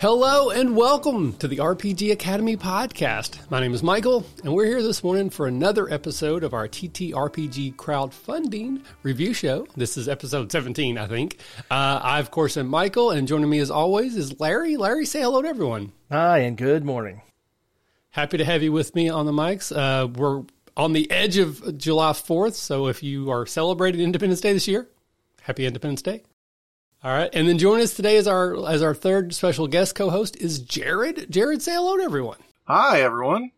Hello and welcome to the RPG Academy podcast. My name is Michael, and we're here this morning for another episode of our TTRPG crowdfunding review show. This is episode 17, I think. Uh, I, of course, am Michael, and joining me as always is Larry. Larry, say hello to everyone. Hi, and good morning. Happy to have you with me on the mics. Uh, we're on the edge of July 4th, so if you are celebrating Independence Day this year, happy Independence Day. All right, and then joining us today as our as our third special guest co-host is Jared. Jared, say hello to everyone. Hi, everyone.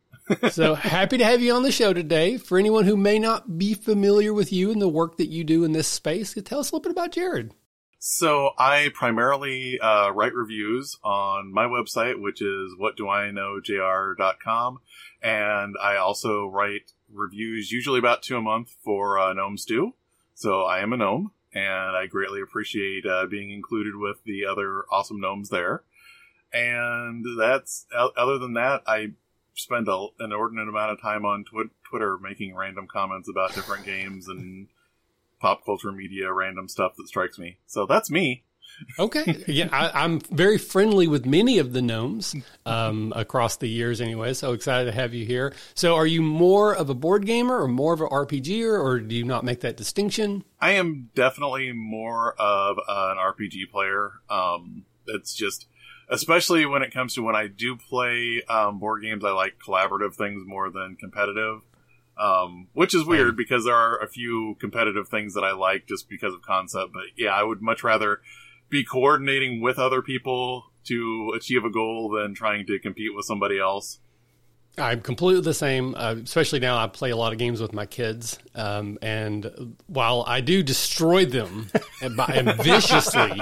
so happy to have you on the show today. For anyone who may not be familiar with you and the work that you do in this space, tell us a little bit about Jared. So I primarily uh, write reviews on my website, which is whatdoiknowjr.com, and I also write reviews, usually about two a month, for uh, Gnome Stew. So I am a gnome and I greatly appreciate uh, being included with the other awesome gnomes there. And that's other than that, I spend a, an inordinate amount of time on twi- Twitter making random comments about different games and pop culture media, random stuff that strikes me. So that's me okay. Yeah, I, am very friendly with many of the gnomes um, across the years, anyway. So excited to have you here. So, are you more of a board gamer or more of an RPGer, or do you not make that distinction? I am definitely more of an RPG player. Um, it's just, especially when it comes to when I do play um, board games, I like collaborative things more than competitive. Um, which is weird because there are a few competitive things that I like just because of concept. But yeah, I would much rather be coordinating with other people to achieve a goal than trying to compete with somebody else. I'm completely the same, uh, especially now I play a lot of games with my kids. Um, and while I do destroy them and, and viciously,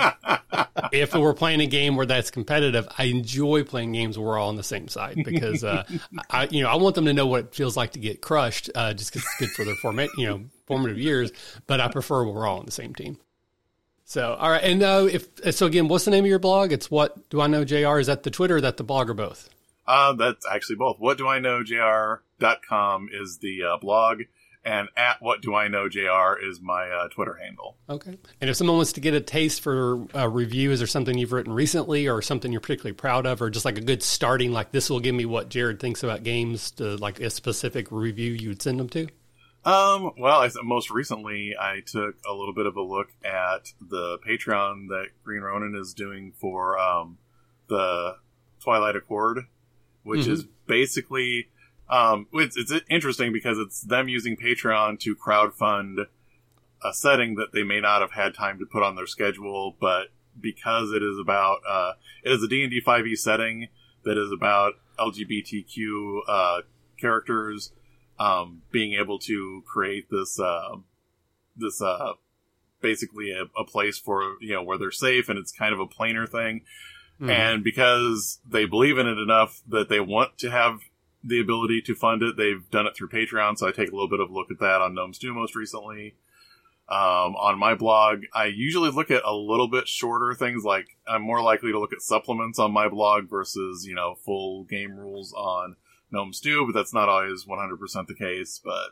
if we're playing a game where that's competitive, I enjoy playing games where we're all on the same side because, uh, I, you know, I want them to know what it feels like to get crushed, uh, just because it's good for their format, you know, formative years. But I prefer we're all on the same team. So, all right. And uh, if so, again, what's the name of your blog? It's what do I know, Jr. Is that the Twitter? Or that the blog or both? Uh, that's actually both. What do I know, jr.com is the uh, blog, and at what do I know, jr is my uh, Twitter handle. Okay. And if someone wants to get a taste for a review, is there something you've written recently, or something you're particularly proud of, or just like a good starting, like this will give me what Jared thinks about games, to like a specific review you would send them to? Um, well, I, most recently I took a little bit of a look at the Patreon that Green Ronin is doing for um, the Twilight Accord, which mm-hmm. is basically um, it's, it's interesting because it's them using Patreon to crowdfund a setting that they may not have had time to put on their schedule, but because it is about uh, it is a D and D five E setting that is about LGBTQ uh, characters um, being able to create this uh, this uh, basically a, a, place for you know where they're safe and it's kind of a planar thing. Mm-hmm. and because they believe in it enough that they want to have the ability to fund it they've done it through patreon. So i take a little bit of a look at that on Gnome Stew most recently. Um, on my blog i usually look at a little bit shorter things. Like i'm more likely to look at supplements on my blog versus you know full game rules on Gnome Stew, but that's not always 100% the case. But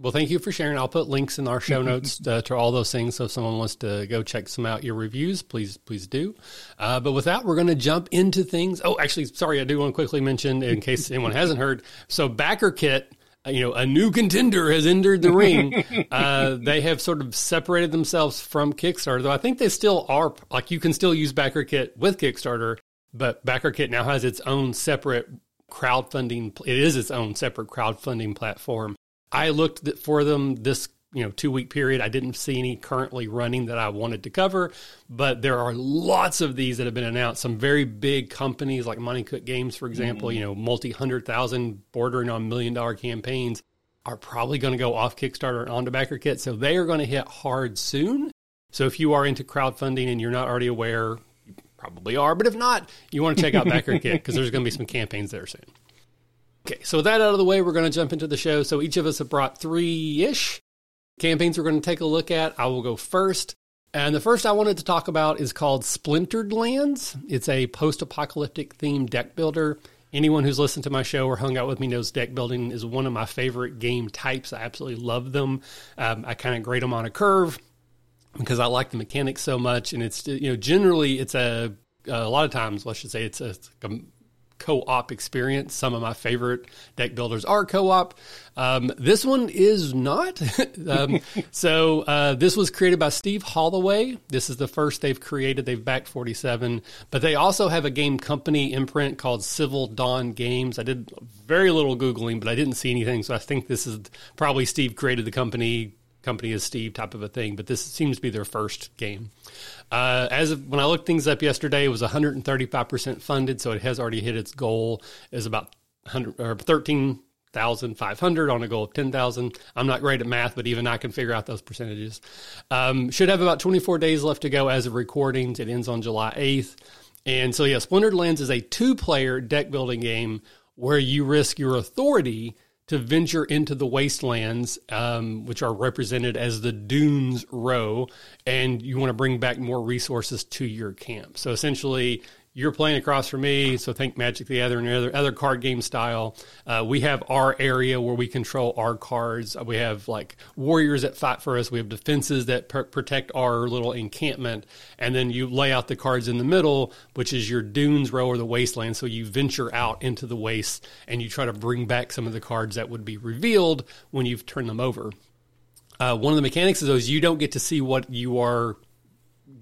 well, thank you for sharing. I'll put links in our show notes uh, to all those things. So if someone wants to go check some out your reviews, please, please do. Uh, but with that, we're going to jump into things. Oh, actually, sorry, I do want to quickly mention in case anyone hasn't heard. So BackerKit, uh, you know, a new contender has entered the ring. Uh, they have sort of separated themselves from Kickstarter, though I think they still are. Like you can still use BackerKit with Kickstarter, but BackerKit now has its own separate crowdfunding. It is its own separate crowdfunding platform. I looked for them this you know two week period. I didn't see any currently running that I wanted to cover, but there are lots of these that have been announced. Some very big companies like Monte Cook Games, for example, mm. you know, multi hundred thousand, bordering on million dollar campaigns, are probably going to go off Kickstarter and onto BackerKit. So they are going to hit hard soon. So if you are into crowdfunding and you're not already aware, probably are, but if not, you want to check out BackerKit because there's going to be some campaigns there soon. Okay, so with that out of the way, we're going to jump into the show. So each of us have brought three ish campaigns we're going to take a look at. I will go first. And the first I wanted to talk about is called Splintered Lands. It's a post apocalyptic themed deck builder. Anyone who's listened to my show or hung out with me knows deck building is one of my favorite game types. I absolutely love them. Um, I kind of grade them on a curve because I like the mechanics so much. And it's, you know, generally it's a a lot of times, let's just say it's a, a co-op experience. Some of my favorite deck builders are co-op. Um, this one is not. um, so uh, this was created by Steve Holloway. This is the first they've created. They've backed 47, but they also have a game company imprint called Civil Dawn Games. I did very little googling, but I didn't see anything. So I think this is probably Steve created the company. Company is Steve type of a thing, but this seems to be their first game. Uh, as of, when I looked things up yesterday, it was 135% funded, so it has already hit its goal. Is about 100 or 13,500 on a goal of 10,000. I'm not great at math, but even I can figure out those percentages. Um, should have about 24 days left to go as of recordings. It ends on July 8th. And so, yeah, Splintered Lands is a two player deck building game where you risk your authority to venture into the wastelands, um, which are represented as the Dunes Row, and you want to bring back more resources to your camp. So essentially, you're playing across from me, so think Magic the Gathering and other, other card game style. Uh, we have our area where we control our cards. We have like warriors that fight for us. We have defenses that pr- protect our little encampment. And then you lay out the cards in the middle, which is your dunes row or the wasteland. So you venture out into the waste and you try to bring back some of the cards that would be revealed when you've turned them over. Uh, one of the mechanics of those, you don't get to see what you are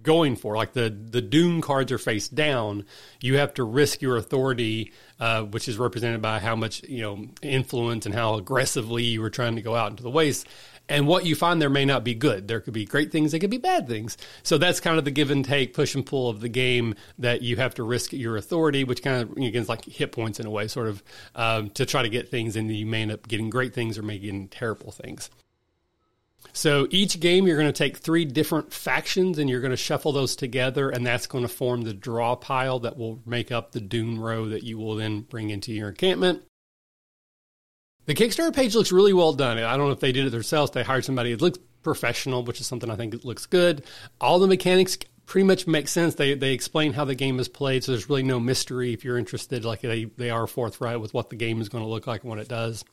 going for. Like the the Dune cards are face down. You have to risk your authority, uh, which is represented by how much you know influence and how aggressively you were trying to go out into the waste. And what you find there may not be good. There could be great things. There could be bad things. So that's kind of the give and take, push and pull of the game that you have to risk your authority, which kind of again is like hit points in a way, sort of um, to try to get things, and you may end up getting great things or may getting terrible things. So each game, you're going to take three different factions and you're going to shuffle those together, and that's going to form the draw pile that will make up the Dune row that you will then bring into your encampment. The Kickstarter page looks really well done. I don't know if they did it themselves, they hired somebody. It looks professional, which is something I think looks good. All the mechanics pretty much make sense. They they explain how the game is played, so there's really no mystery if you're interested. Like they, they are forthright with what the game is going to look like and what it does.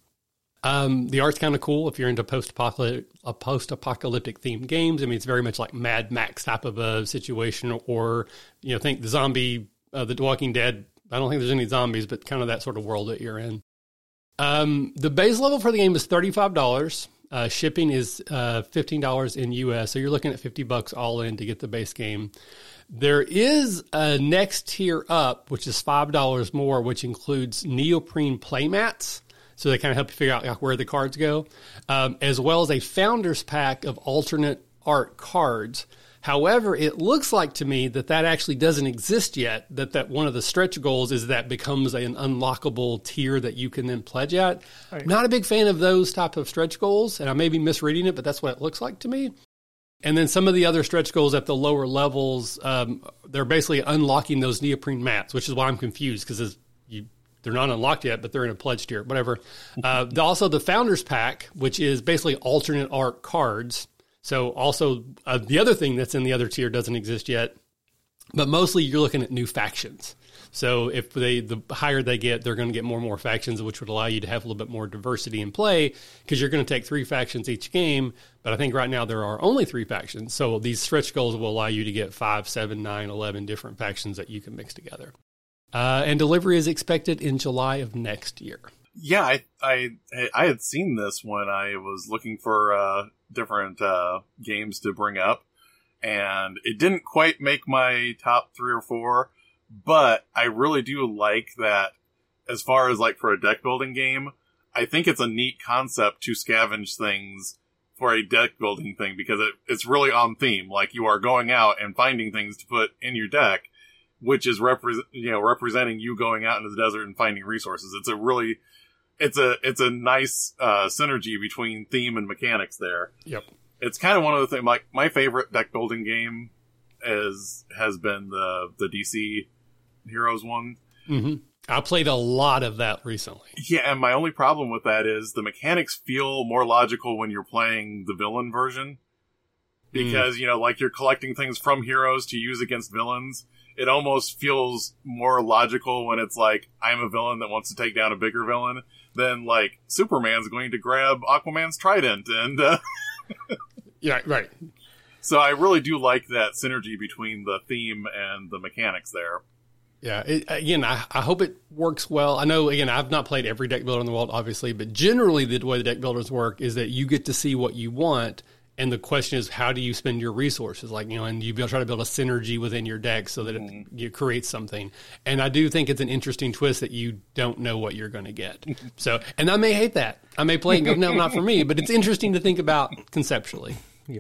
Um, the art's kind of cool if you're into post-apocalyptic, a post-apocalyptic themed games. I mean, it's very much like Mad Max type of a situation, or you know, think the zombie, uh, the Walking Dead. I don't think there's any zombies, but kind of that sort of world that you're in. Um, the base level for the game is thirty-five dollars. Uh, shipping is uh, fifteen dollars in US, so you're looking at fifty bucks all in to get the base game. There is a next tier up, which is five dollars more, which includes neoprene playmats so they kind of help you figure out like, where the cards go, um, as well as a founder's pack of alternate art cards. However, it looks like to me that that actually doesn't exist yet. That that one of the stretch goals is that becomes an unlockable tier that you can then pledge at. Right. Not a big fan of those type of stretch goals, and I may be misreading it, but that's what it looks like to me. And then some of the other stretch goals at the lower levels, um, they're basically unlocking those neoprene mats, which is why I'm confused because you they're not unlocked yet, but they're in a pledge tier, whatever. Uh, also, the Founders Pack, which is basically alternate art cards. So, also, uh, the other thing that's in the other tier doesn't exist yet, but mostly you're looking at new factions. So, if they the higher they get, they're going to get more and more factions, which would allow you to have a little bit more diversity in play because you're going to take three factions each game. But I think right now there are only three factions. So, these stretch goals will allow you to get five, seven, nine, eleven different factions that you can mix together. Uh, and delivery is expected in July of next year. Yeah, I I I had seen this when I was looking for uh, different uh, games to bring up, and it didn't quite make my top three or four. But I really do like that. As far as like for a deck building game, I think it's a neat concept to scavenge things for a deck building thing because it, it's really on theme. Like you are going out and finding things to put in your deck which is represent you know representing you going out into the desert and finding resources. It's a really it's a it's a nice uh, synergy between theme and mechanics there. Yep. It's kind of one of the things. Like my favorite deck building game is has been the the DC Heroes one. Mm-hmm. I played a lot of that recently. Yeah, and my only problem with that is the mechanics feel more logical when you're playing the villain version. Because, mm. you know, like you're collecting things from heroes to use against villains it almost feels more logical when it's like I'm a villain that wants to take down a bigger villain than like Superman's going to grab Aquaman's trident and uh... yeah right. so I really do like that synergy between the theme and the mechanics there. Yeah, it, again, I, I hope it works well. I know, again, I've not played every deck builder in the world, obviously, but generally the way the deck builders work is that you get to see what you want, and the question is, how do you spend your resources? Like, you know, and you try to build a synergy within your deck so that mm-hmm. it, you create something. And I do think it's an interesting twist that you don't know what you're going to get. so, and I may hate that. I may play and go, no, not for me, but it's interesting to think about conceptually.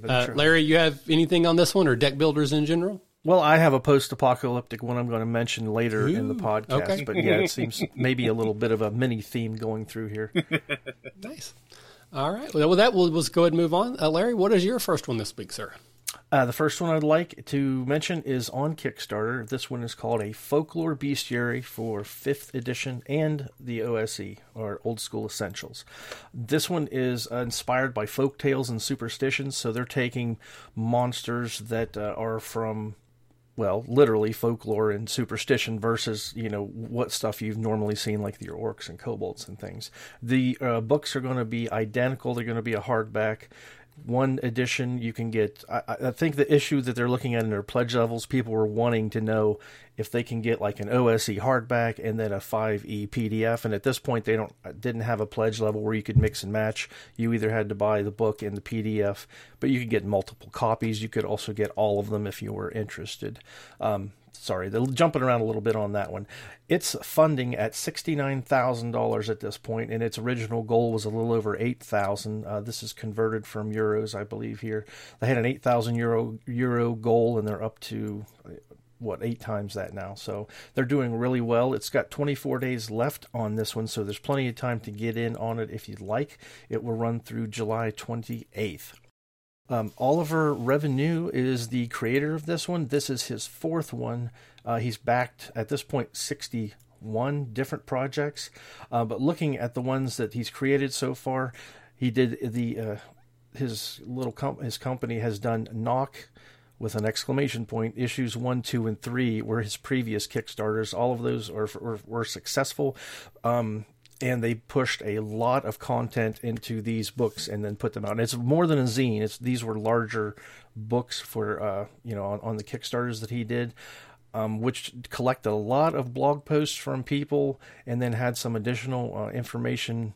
Uh, Larry, you have anything on this one or deck builders in general? Well, I have a post-apocalyptic one I'm going to mention later Ooh, in the podcast, okay. but yeah, it seems maybe a little bit of a mini theme going through here. nice. All right. Well, with that, we'll, we'll go ahead and move on. Uh, Larry, what is your first one this week, sir? Uh, the first one I'd like to mention is on Kickstarter. This one is called a Folklore Bestiary for 5th edition and the OSE, or Old School Essentials. This one is uh, inspired by folk tales and superstitions, so they're taking monsters that uh, are from well, literally folklore and superstition versus you know what stuff you've normally seen like your orcs and kobolds and things. The uh, books are going to be identical. They're going to be a hardback one edition you can get I, I, think the issue that they're looking at in their pledge levels people were wanting to know if they can get like an ose hardback and then a 5e pdf and at this point they don't didn't have a pledge level where you could mix and match. You either had to buy the book and the pdf but you could get multiple copies. You could also get all of them if you were interested. Um, sorry, jumping around a little bit on that one. It's funding at sixty-nine thousand dollars at this point, and its original goal was a little over eight thousand. Uh, this is converted from euros, I believe. Here, they had an eight thousand euro euro goal, and they're up to what eight times that now. So they're doing really well. It's got 24 days left on this one, so there's plenty of time to get in on it if you'd like. It will run through July 28th. Um, Oliver Revenu is the creator of this one. This is his fourth one. Uh, he's backed at this point 61 different projects. Uh, but looking at the ones that he's created so far, he did the uh, his little com- his company has done knock with an exclamation point issues one two and three were his previous kickstarters all of those are, were, were successful um, and they pushed a lot of content into these books and then put them out. And it's more than a zine. It's these were larger books for uh, you know on, on, the Kickstarters that he did, um, which collected a lot of blog posts from people and then had some additional uh, information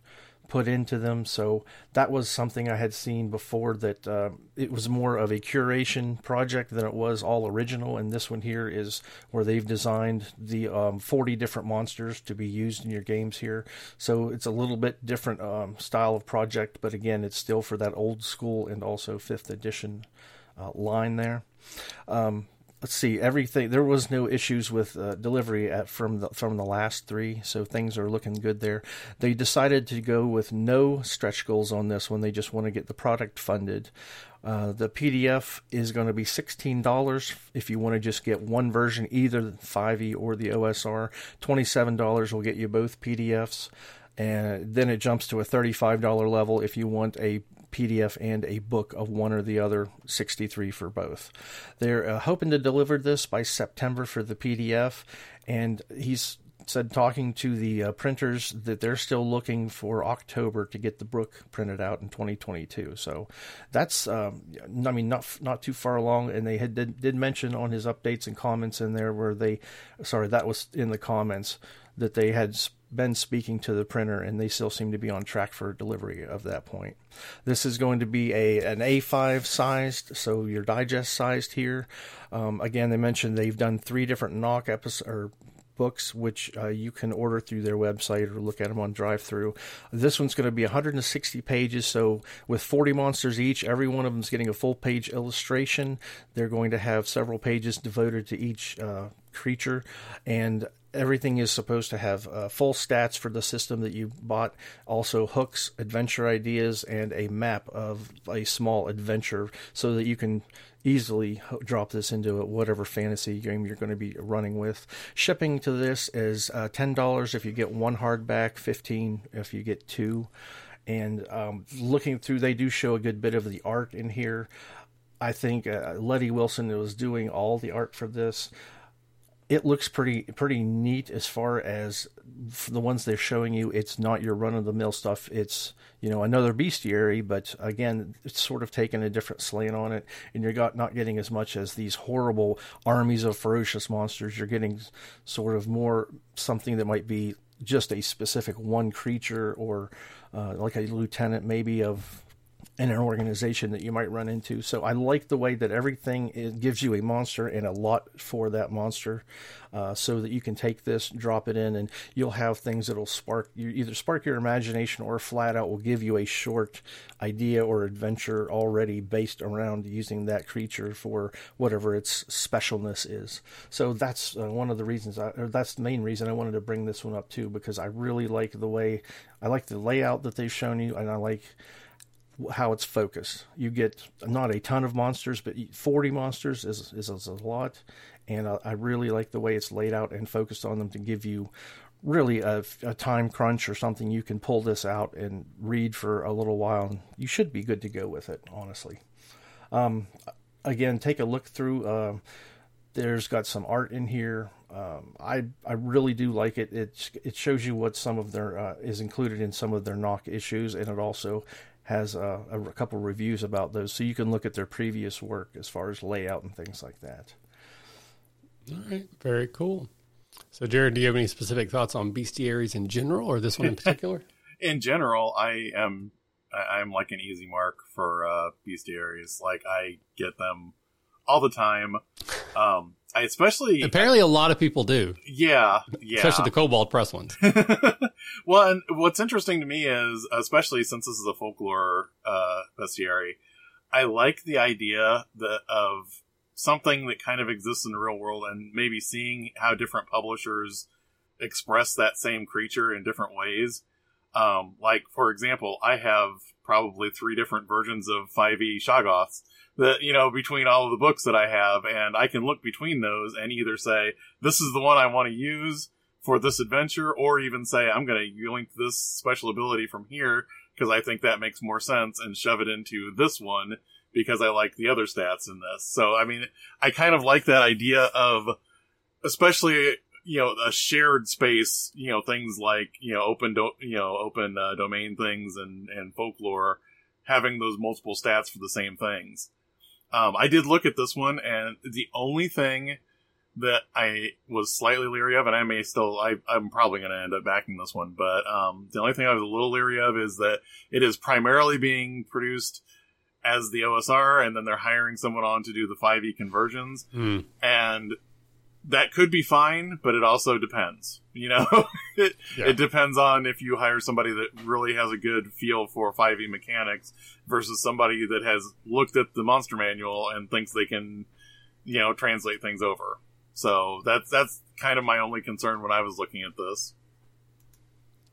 put into them. So that was something I had seen before that uh, it was more of a curation project than it was all original. And this one here is where they've designed the um, 40 different monsters to be used in your games here. So it's a little bit different um, style of project, but again, it's still for that old school and also fifth edition uh, line there. Um, let's see everything there was no issues with uh, delivery at, from the from the last three so things are looking good there. They decided to go with no stretch goals on this one. They just want to get the product funded. Uh, the pdf is going to be $16 if you want to just get one version either the 5e or the osr $27 will get you both pdfs and then it jumps to a $35 level if you want a PDF and a book of one or the other, 63 for both. They're uh, hoping to deliver this by September for the PDF, and he's said talking to the uh, printers that they're still looking for October to get the book printed out in 2022. So that's, um, I mean, not not too far along. And they had did, did mention on his updates and comments in there where they, sorry, that was in the comments that they had been speaking to the printer and they still seem to be on track for delivery of that point. This is going to be a an A5 sized, so your digest sized here. Um, again, they mentioned they've done three different knock episodes or books, which uh, you can order through their website or look at them on drive-through. This one's going to be 160 pages, so with 40 monsters each, every one of them is getting a full-page illustration. They're going to have several pages devoted to each uh, creature, and everything is supposed to have uh, full stats for the system that you bought, also hooks, adventure ideas, and a map of a small adventure so that you can easily drop this into whatever fantasy game you're going to be running with. Shipping to this is uh, $10 if you get one hardback, 15 if you get two. And um, looking through, they do show a good bit of the art in here. I think uh, Letty Wilson was doing all the art for this it looks pretty pretty neat as far as the ones they're showing you, it's not your run of the mill stuff. It's you know another bestiary, but again, it's sort of taking a different slant on it, and you're got, not getting as much as these horrible armies of ferocious monsters. You're getting sort of more something that might be just a specific one creature or uh, like a lieutenant maybe of in an organization that you might run into. So I like the way that everything gives you a monster and a lot for that monster, uh, so that you can take this, drop it in, and you'll have things that'll spark you either spark your imagination or flat out will give you a short idea or adventure already based around using that creature for whatever its specialness is. So that's uh, one of the reasons, I, or that's the main reason I wanted to bring this one up too, because I really like the way I like the layout that they've shown you, and I like how it's focused. You get not a ton of monsters, but 40 monsters is, is, is a lot. And I, I, really like the way it's laid out and focused on them to give you really a, a, time crunch or something. You can pull this out and read for a little while, and you should be good to go with it, honestly. Um, again, take a look through. Uh, there's got some art in here. Um, I I really do like it. It it shows you what some of their uh, is included in some of their knock issues, and it also has a, a couple reviews about those, so you can look at their previous work as far as layout and things like that. All right, very cool. So, Jared, do you have any specific thoughts on bestiaries in general, or this one in particular? in general, I am I'm like an easy mark for uh, bestiaries. Like I get them all the time. Um, I especially apparently a lot of people do. Yeah, yeah. Especially the Kobold Press ones. well, and what's interesting to me is, especially since this is a folklore uh, bestiary, I like the idea that of something that kind of exists in the real world, and maybe seeing how different publishers express that same creature in different ways. Um, like, for example, I have probably three different versions of 5e Shoggoths that you know between all of the books that I have, and I can look between those and either say this is the one I want to use for this adventure, or even say I'm going to link this special ability from here because I think that makes more sense, and shove it into this one because I like the other stats in this. So I mean, I kind of like that idea of, especially you know a shared space you know things like you know open do- you know open uh, domain things and and folklore having those multiple stats for the same things um, I did look at this one, and the only thing that I was slightly leery of, and I may still, I, am probably going to end up backing this one, but um, the only thing I was a little leery of is that it is primarily being produced as the OSR, and then they're hiring someone on to do the 5e conversions. Mm. And that could be fine, but it also depends. You know, it, yeah. it depends on if you hire somebody that really has a good feel for 5e mechanics versus somebody that has looked at the monster manual and thinks they can, you know, translate things over. So that's that's kind of my only concern when I was looking at this.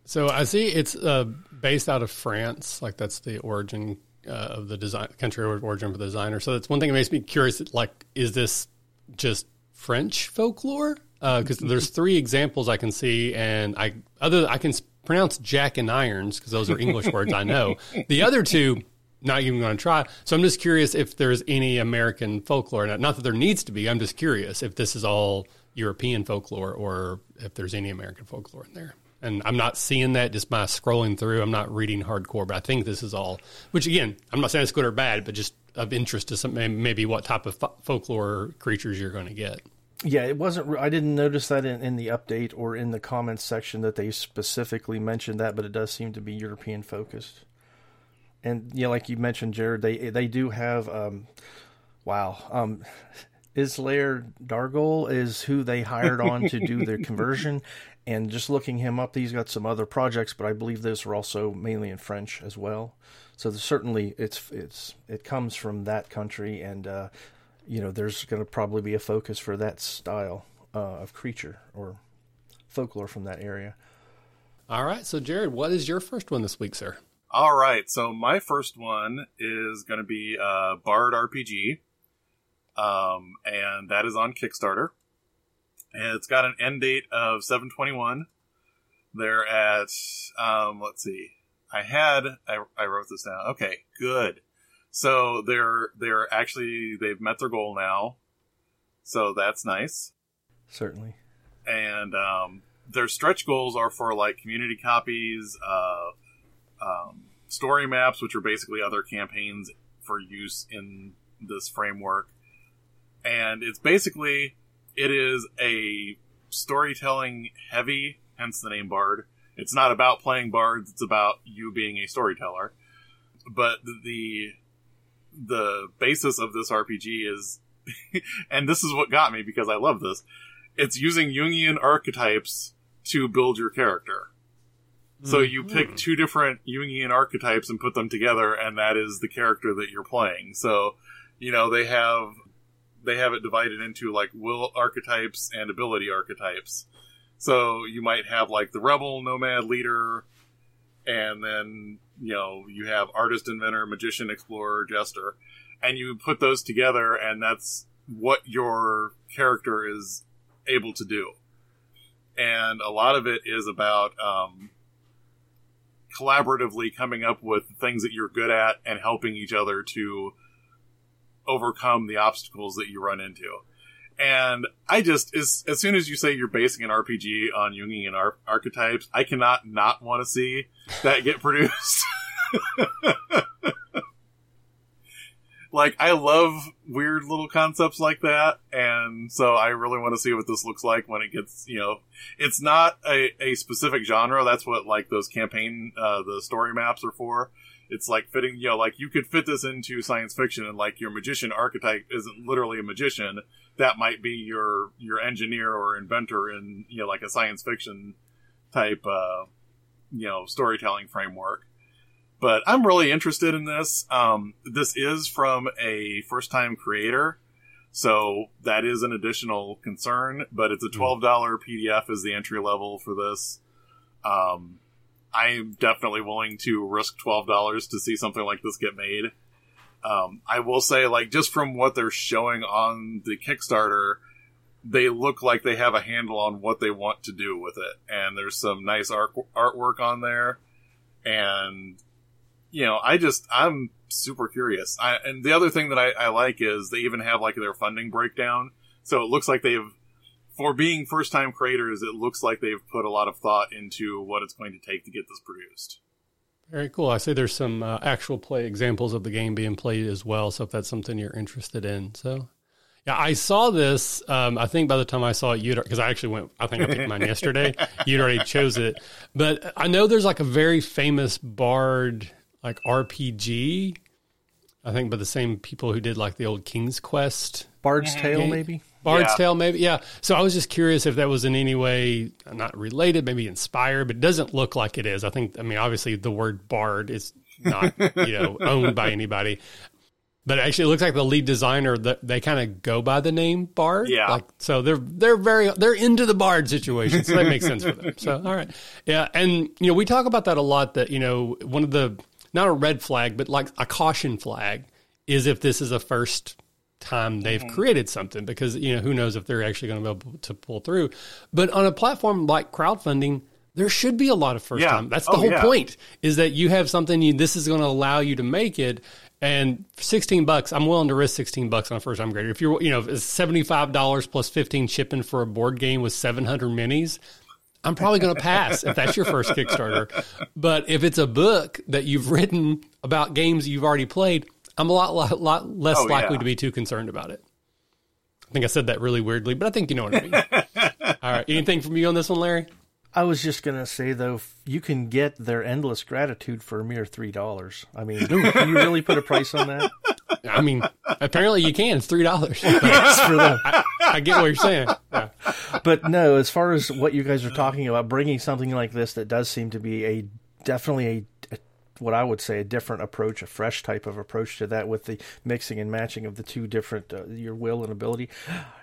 So I see it's uh, based out of France, like that's the origin uh, of the design country of origin for the designer. So that's one thing that makes me curious. Like, is this just French folklore because uh, there's three examples I can see, and I other I can pronounce Jack and irons because those are English words I know. The other two, not even going to try. So I'm just curious if there's any American folklore. Not, not that there needs to be. I'm just curious if this is all European folklore or if there's any American folklore in there. And I'm not seeing that just by scrolling through. I'm not reading hardcore, but I think this is all. Which again, I'm not saying it's good or bad, but just of interest to some maybe what type of folklore creatures you're going to get. Yeah, it wasn't. I didn't notice that in, in the update or in the comments section that they specifically mentioned that, but it does seem to be European focused. And yeah, like you mentioned, Jared, they they do have. Um, wow, um, Islair Dargol is who they hired on to do the conversion, and just looking him up, he's got some other projects, but I believe those are also mainly in French as well. So certainly, it's it's it comes from that country, and uh, you know, there's going to probably be a focus for that style uh, of creature or folklore from that area. All right. So, Jared, what is your first one this week, sir? All right. So, my first one is going to be uh, Bard RPG. Um, and that is on Kickstarter. And it's got an end date of 721. They're at, um, let's see. I had, I, I wrote this down. Okay, good. So they're they're actually they've met their goal now. So that's nice. Certainly. And um, their stretch goals are for like community copies, uh, um, story maps, which are basically other campaigns for use in this framework. And it's basically it is a storytelling heavy, hence the name Bard. It's not about playing bards; it's about you being a storyteller. But the the basis of this RPG is, and this is what got me because I love this. It's using Jungian archetypes to build your character. So you hmm. pick two different Jungian archetypes and put them together, and that is the character that you're playing. So, you know, they have they have it divided into like will archetypes and ability archetypes. So you might have like the rebel, nomad, leader, and then you know you have artist, inventor, magician, explorer, jester, and you put those together, and that's what your character is able to do. And a lot of it is about um, collaboratively coming up with things that you're good at and helping each other to overcome the obstacles that you run into. And I just, as, as soon as you say you're basing an RPG on Jungian ar- archetypes, I cannot not want to see that get produced. like, I love weird little concepts like that. And so I really want to see what this looks like when it gets, you know, it's not a, a specific genre. That's what, like, those campaign, uh, the story maps are for it's like fitting you know like you could fit this into science fiction and like your magician archetype isn't literally a magician. That might be your your engineer or inventor in you know like a science fiction type uh you know storytelling framework. But i'm really interested in this. Um this is from a first time creator so that is an additional concern but it's a $12 pdf is the entry level for this. Um I'm definitely willing to risk twelve dollars to see something like this get made. Um, I will say, like, just from what they're showing on the Kickstarter, they look like they have a handle on what they want to do with it, and there's some nice art artwork on there, and you know, I just I'm super curious. I, and the other thing that I, I like is they even have like their funding breakdown, so it looks like they've for being first time creators, it looks like they've put a lot of thought into what it's going to take to get this produced. Very cool. I see there's some uh, actual play examples of the game being played as well. So if that's something you're interested in, so yeah, I saw this. Um, I think by the time I saw it, you'd because I actually went. I think I picked mine yesterday. You'd already chose it, but I know there's like a very famous Bard like RPG. I think by the same people who did like the old King's Quest. Bard's Tale, maybe. Bard's Yeah. Tale, maybe. Yeah. So I was just curious if that was in any way not related, maybe inspired, but it doesn't look like it is. I think, I mean, obviously the word Bard is not, you know, owned by anybody. But actually, it looks like the lead designer that they kind of go by the name Bard. Yeah. Like, so they're they're very they're into the Bard situation, so that makes sense for them. So all right, yeah, and you know we talk about that a lot. That you know one of the not a red flag, but like a caution flag is if this is a first time they've mm-hmm. created something because you know who knows if they're actually going to be able to pull through. But on a platform like crowdfunding, there should be a lot of first Yeah. time. That's the Oh, whole yeah. point is that you have something you this is going to allow you to make it. And 16 bucks, I'm willing to risk 16 bucks on a first time grader. If you're, you know, it's $75 plus 15 shipping for a board game with 700 minis, I'm probably going to pass if that's your first Kickstarter. But if it's a book that you've written about games you've already played, I'm a lot, lot, lot less Oh, likely yeah. to be too concerned about it. I think I said that really weirdly, but I think you know what I mean. All right. Anything from you on this one, Larry? I was just gonna say though, you can get their endless gratitude for a mere three dollars. I mean, can you really put a price on that? I mean, apparently you can. It's $3. It's for them. I get what you're saying. Yeah. But no, as far as what you guys are talking about, bringing something like this that does seem to be a definitely a, a what I would say a different approach, a fresh type of approach to that with the mixing and matching of the two different uh, your will and ability.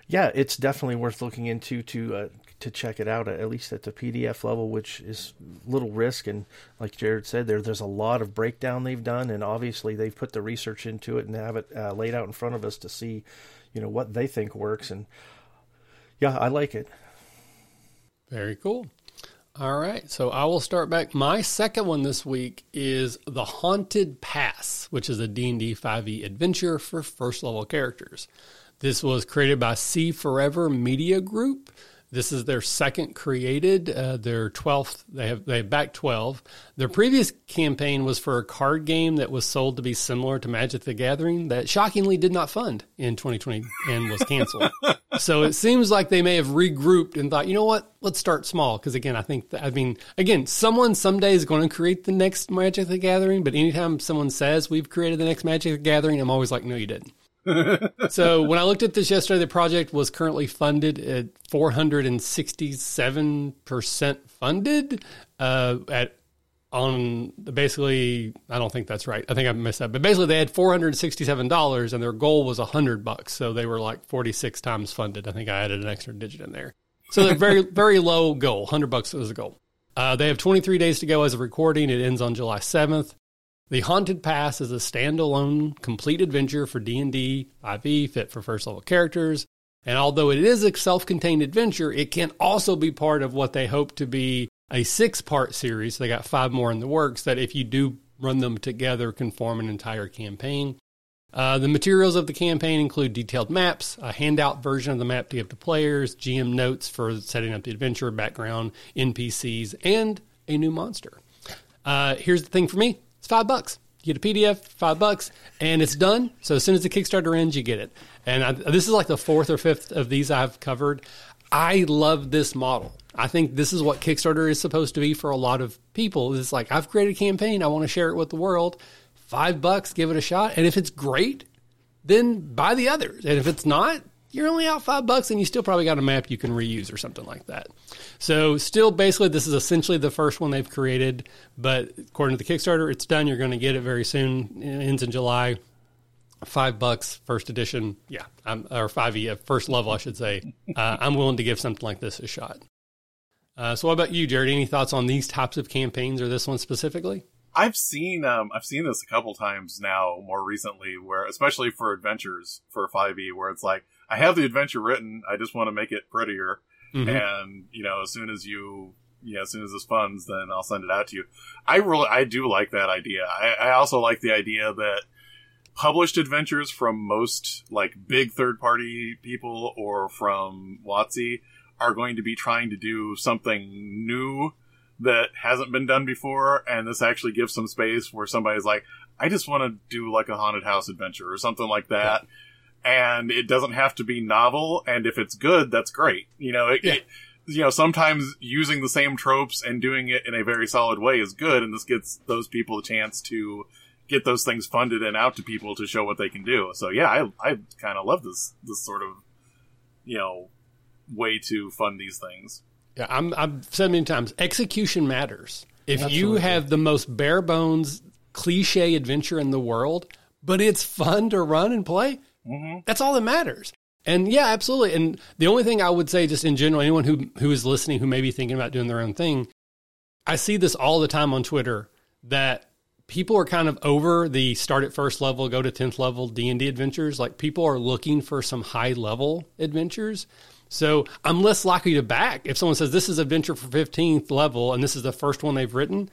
Yeah, it's definitely worth looking into to uh, to check it out at least at the PDF level, which is little risk and like Jared said, there there's a lot of breakdown they've done, and obviously they've put the research into it and have it uh, laid out in front of us to see, you know, what they think works and. Yeah, I like it. Very cool. All right, so I will start back. My second one this week is The Haunted Pass, which is a D&D 5e E adventure for first level characters. This was created by C Forever Media Group. This is their second created, uh, their twelfth. They have they have back twelve. Their previous campaign was for a card game that was sold to be similar to Magic the Gathering that shockingly did not fund in 2020 and was canceled. so it seems like they may have regrouped and thought, you know what, let's start small. Because again, I think that, I mean, again, someone someday is going to create the next Magic the Gathering. But anytime someone says we've created the next Magic the Gathering, I'm always like, no, you didn't so when I looked at this yesterday, the project was currently funded at 467% funded uh, at on basically I don't think that's right. I think I missed that. But basically they had $467 and their goal was 100 bucks. So they were like 46 times funded. I think I added an extra digit in there. So they're very very low goal. 100 bucks is a goal. Uh, they have 23 days to go as of recording. It ends on July 7th. The Haunted Pass is a standalone, complete adventure for D&D 5e, fit for first level characters. And although it is a self-contained adventure, it can also be part of what they hope to be a six-part series. They got five more in the works that if you do run them together can form an entire campaign. Uh, the materials of the campaign include detailed maps, a handout version of the map to give to players, GM notes for setting up the adventure, background, NPCs, and a new monster. Uh, here's the thing for me it's five bucks. You get a PDF, five bucks, and it's done. So as soon as the Kickstarter ends, you get it. And I, this is like the fourth or fifth of these I've covered. I love this model. I think this is what Kickstarter is supposed to be for a lot of people. It's like I've created a campaign, I want to share it with the world. Five bucks, give it a shot, and if it's great, then buy the others. And if it's not, you're only out five bucks and you still probably got a map you can reuse or something like that. So, still basically, this is essentially the first one they've created, but according to the Kickstarter, it's done. You're going to get it very soon. It ends in July. Five bucks, first edition. Yeah, I'm, or five E, first level, I should say. Uh, I'm willing to give something like this a shot. Uh, so, what about you, Jared? Any thoughts on these types of campaigns or this one specifically? I've seen um, I've seen this a couple times now, more recently, where especially for adventures for 5e, where it's like I have the adventure written. I just want to make it prettier. Mm-hmm. And, you know, as soon as you, yeah, as soon as this funds, then I'll send it out to you. I really, I do like that idea. I, I also like the idea that published adventures from most like big third party people or from WotC are going to be trying to do something new that hasn't been done before. And this actually gives some space where somebody's like, I just want to do like a haunted house adventure or something like that. Yeah and it doesn't have to be novel. And if it's good, that's great. You know, it, yeah. it, you know, sometimes using the same tropes and doing it in a very solid way is good, and this gets those people a chance to get those things funded and out to people to show what they can do. So yeah, I I kind of love this this sort of you know way to fund these things. Yeah, I'm I've said many times, execution matters. If Absolutely. you have the most bare bones cliche adventure in the world, but it's fun to run and play, Mm-hmm. That's all that matters. And yeah, absolutely. And the only thing I would say, just in general, anyone who who is listening who may be thinking about doing their own thing, I see this all the time on Twitter that people are kind of over the start at first level, go to tenth level D and D adventures. Like people are looking for some high level adventures. So I'm less likely to back if someone says this is adventure for 15th level and this is the first one they've written.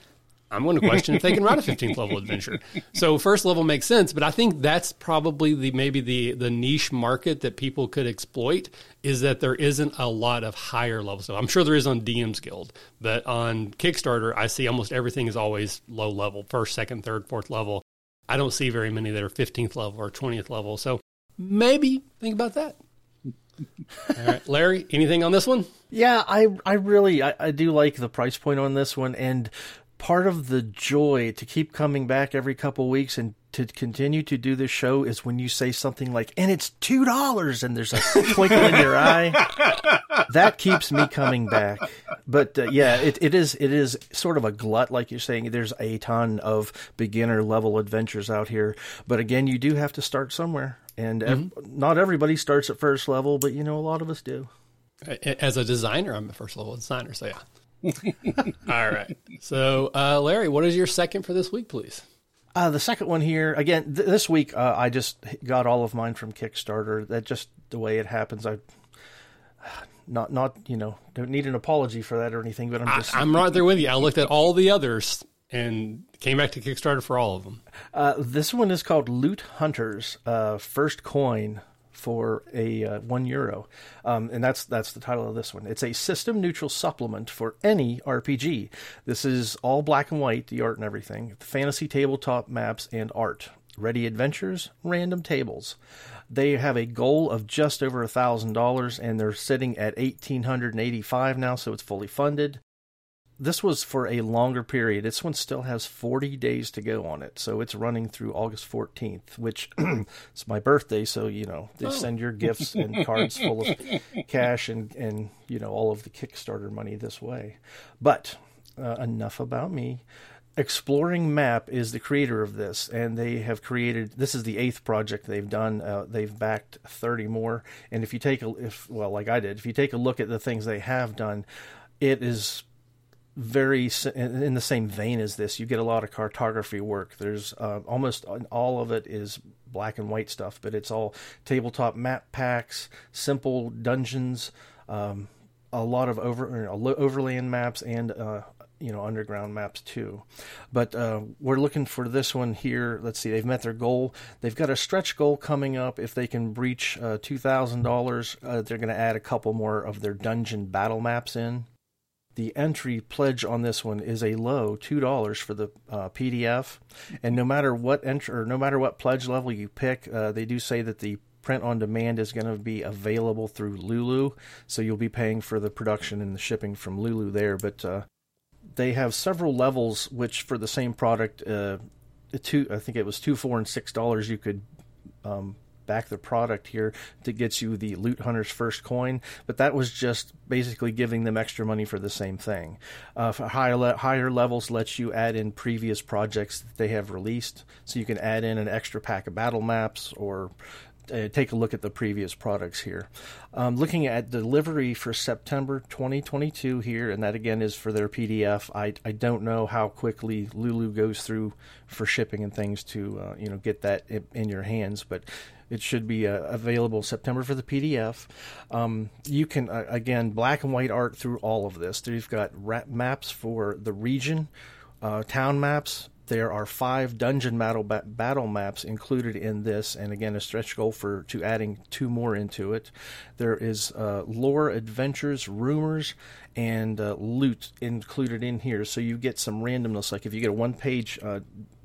I'm going to question if they can write a 15th level adventure. So first level makes sense, but I think that's probably the maybe the the niche market that people could exploit is that there isn't a lot of higher levels. So I'm sure there is on DM's Guild, but on Kickstarter, I see almost everything is always low level, first, second, third, fourth level. I don't see very many that are 15th level or 20th level. So maybe think about that. All right, Larry, anything on this one? Yeah, I I really I, I do like the price point on this one, and part of the joy to keep coming back every couple weeks and to continue to do this show is when you say something like, and it's two dollars, and there's a twinkle in your eye. That keeps me coming back. But uh, yeah, it, it is it is sort of a glut, like you're saying. There's a ton of beginner level adventures out here, but again, you do have to start somewhere, and mm-hmm. ev- not everybody starts at first level, but you know, a lot of us do. As a designer, I'm a first level designer, so yeah. All right. So, uh, Larry, what is your second for this week, please? Uh, the second one here again th- this week. Uh, I just got all of mine from Kickstarter. That just the way it happens. I not not you know don't need an apology for that or anything. But I'm just I, am right there with you. I looked at all the others and came back to Kickstarter for all of them. Uh, this one is called Loot Hunters. Uh, first coin for a uh, one euro, um, and that's that's the title of this one. It's a system neutral supplement for any RPG. This is all black and white, the art and everything. Fantasy tabletop maps and art. Ready adventures, random tables. They have a goal of just over a thousand dollars, and they're sitting at eighteen hundred and eighty-five now, so it's fully funded this was for a longer period. This one still has 40 days to go on it. So it's running through August 14th, which is my birthday. So, you know, they oh. send your gifts and cards full of cash and, and, you know, all of the Kickstarter money this way. But uh, enough about me. Exploring Map is the creator of this, and they have created. This is the eighth project they've done. Uh, they've backed thirty more, and if you take a, if well, like I did, if you take a look at the things they have done, it is very in the same vein as this. You get a lot of cartography work. There's uh, almost all of it is black and white stuff, but it's all tabletop map packs, simple dungeons, um, a lot of over overland maps, and uh, you know underground maps too. But uh, we're looking for this one here. Let's see, they've met their goal. They've got a stretch goal coming up. If they can breach uh, two thousand uh, dollars, they're going to add a couple more of their dungeon battle maps in. The entry pledge on this one is a low two dollars for the uh, PDF, and no matter what entry or no matter what pledge level you pick, uh, they do say that the print on demand is going to be available through Lulu, so you'll be paying for the production and the shipping from Lulu there. But uh, they have several levels, which for the same product, uh, two I think it was two, four, and six dollars you could um, back the product here to get you the Loot Hunter's first coin, but that was just basically giving them extra money for the same thing. Uh, higher, le- higher levels lets you add in previous projects that they have released, so you can add in an extra pack of battle maps or uh, take a look at the previous products here. Um, looking at delivery for September 2022 here, and that again is for their PDF. I, I don't know how quickly Lulu goes through for shipping and things to uh, you know get that in your hands, but it should be uh, available September for the PDF. Um, you can uh, again black and white art through all of this. You've got maps for the region, uh, town maps. There are five dungeon battle battle maps included in this, and again a stretch goal for to adding two more into it. There is uh, lore, adventures, rumors, and uh, loot included in here, so you get some randomness. Like if you get a one page uh,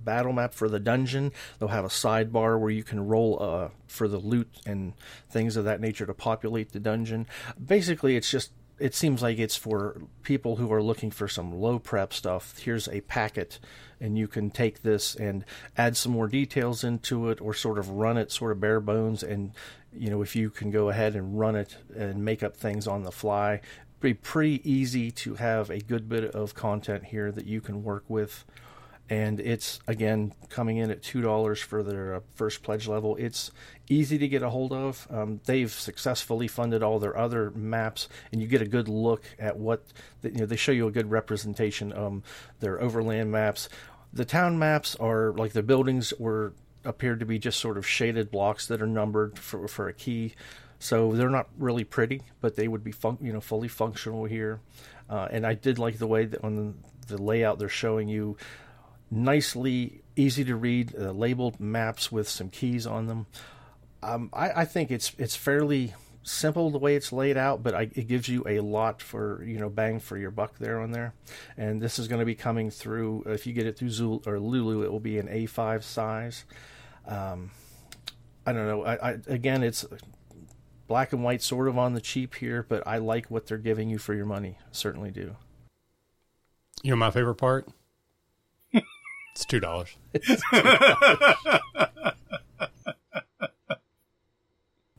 battle map for the dungeon. They'll have a sidebar where you can roll uh, for the loot and things of that nature to populate the dungeon. Basically, it's just it seems like it's for people who are looking for some low prep stuff. Here's a packet, and you can take this and add some more details into it, or sort of run it sort of bare bones. And you know, if you can go ahead and run it and make up things on the fly, be pretty easy to have a good bit of content here that you can work with and it's again coming in at two dollars for their uh, first pledge level. It's easy to get a hold of. Um, they've successfully funded all their other maps, and you get a good look at what you know. They show you a good representation. Um, their overland maps, the town maps are like the buildings were appeared to be just sort of shaded blocks that are numbered for for a key. So they're not really pretty, but they would be fun- you know fully functional here. Uh, and I did like the way that on the layout they're showing you nicely easy to read uh, labeled maps with some keys on them. Um, I, I, think it's it's fairly simple the way it's laid out, but I, it gives you a lot for you know bang for your buck there on there. And this is going to be coming through. If you get it through Zul or Lulu, it will be an A5 size. Um, I don't know. I, I, again, it's black and white, sort of on the cheap here, but I like what they're giving you for your money. Certainly do. You know my favorite part it's two dollars.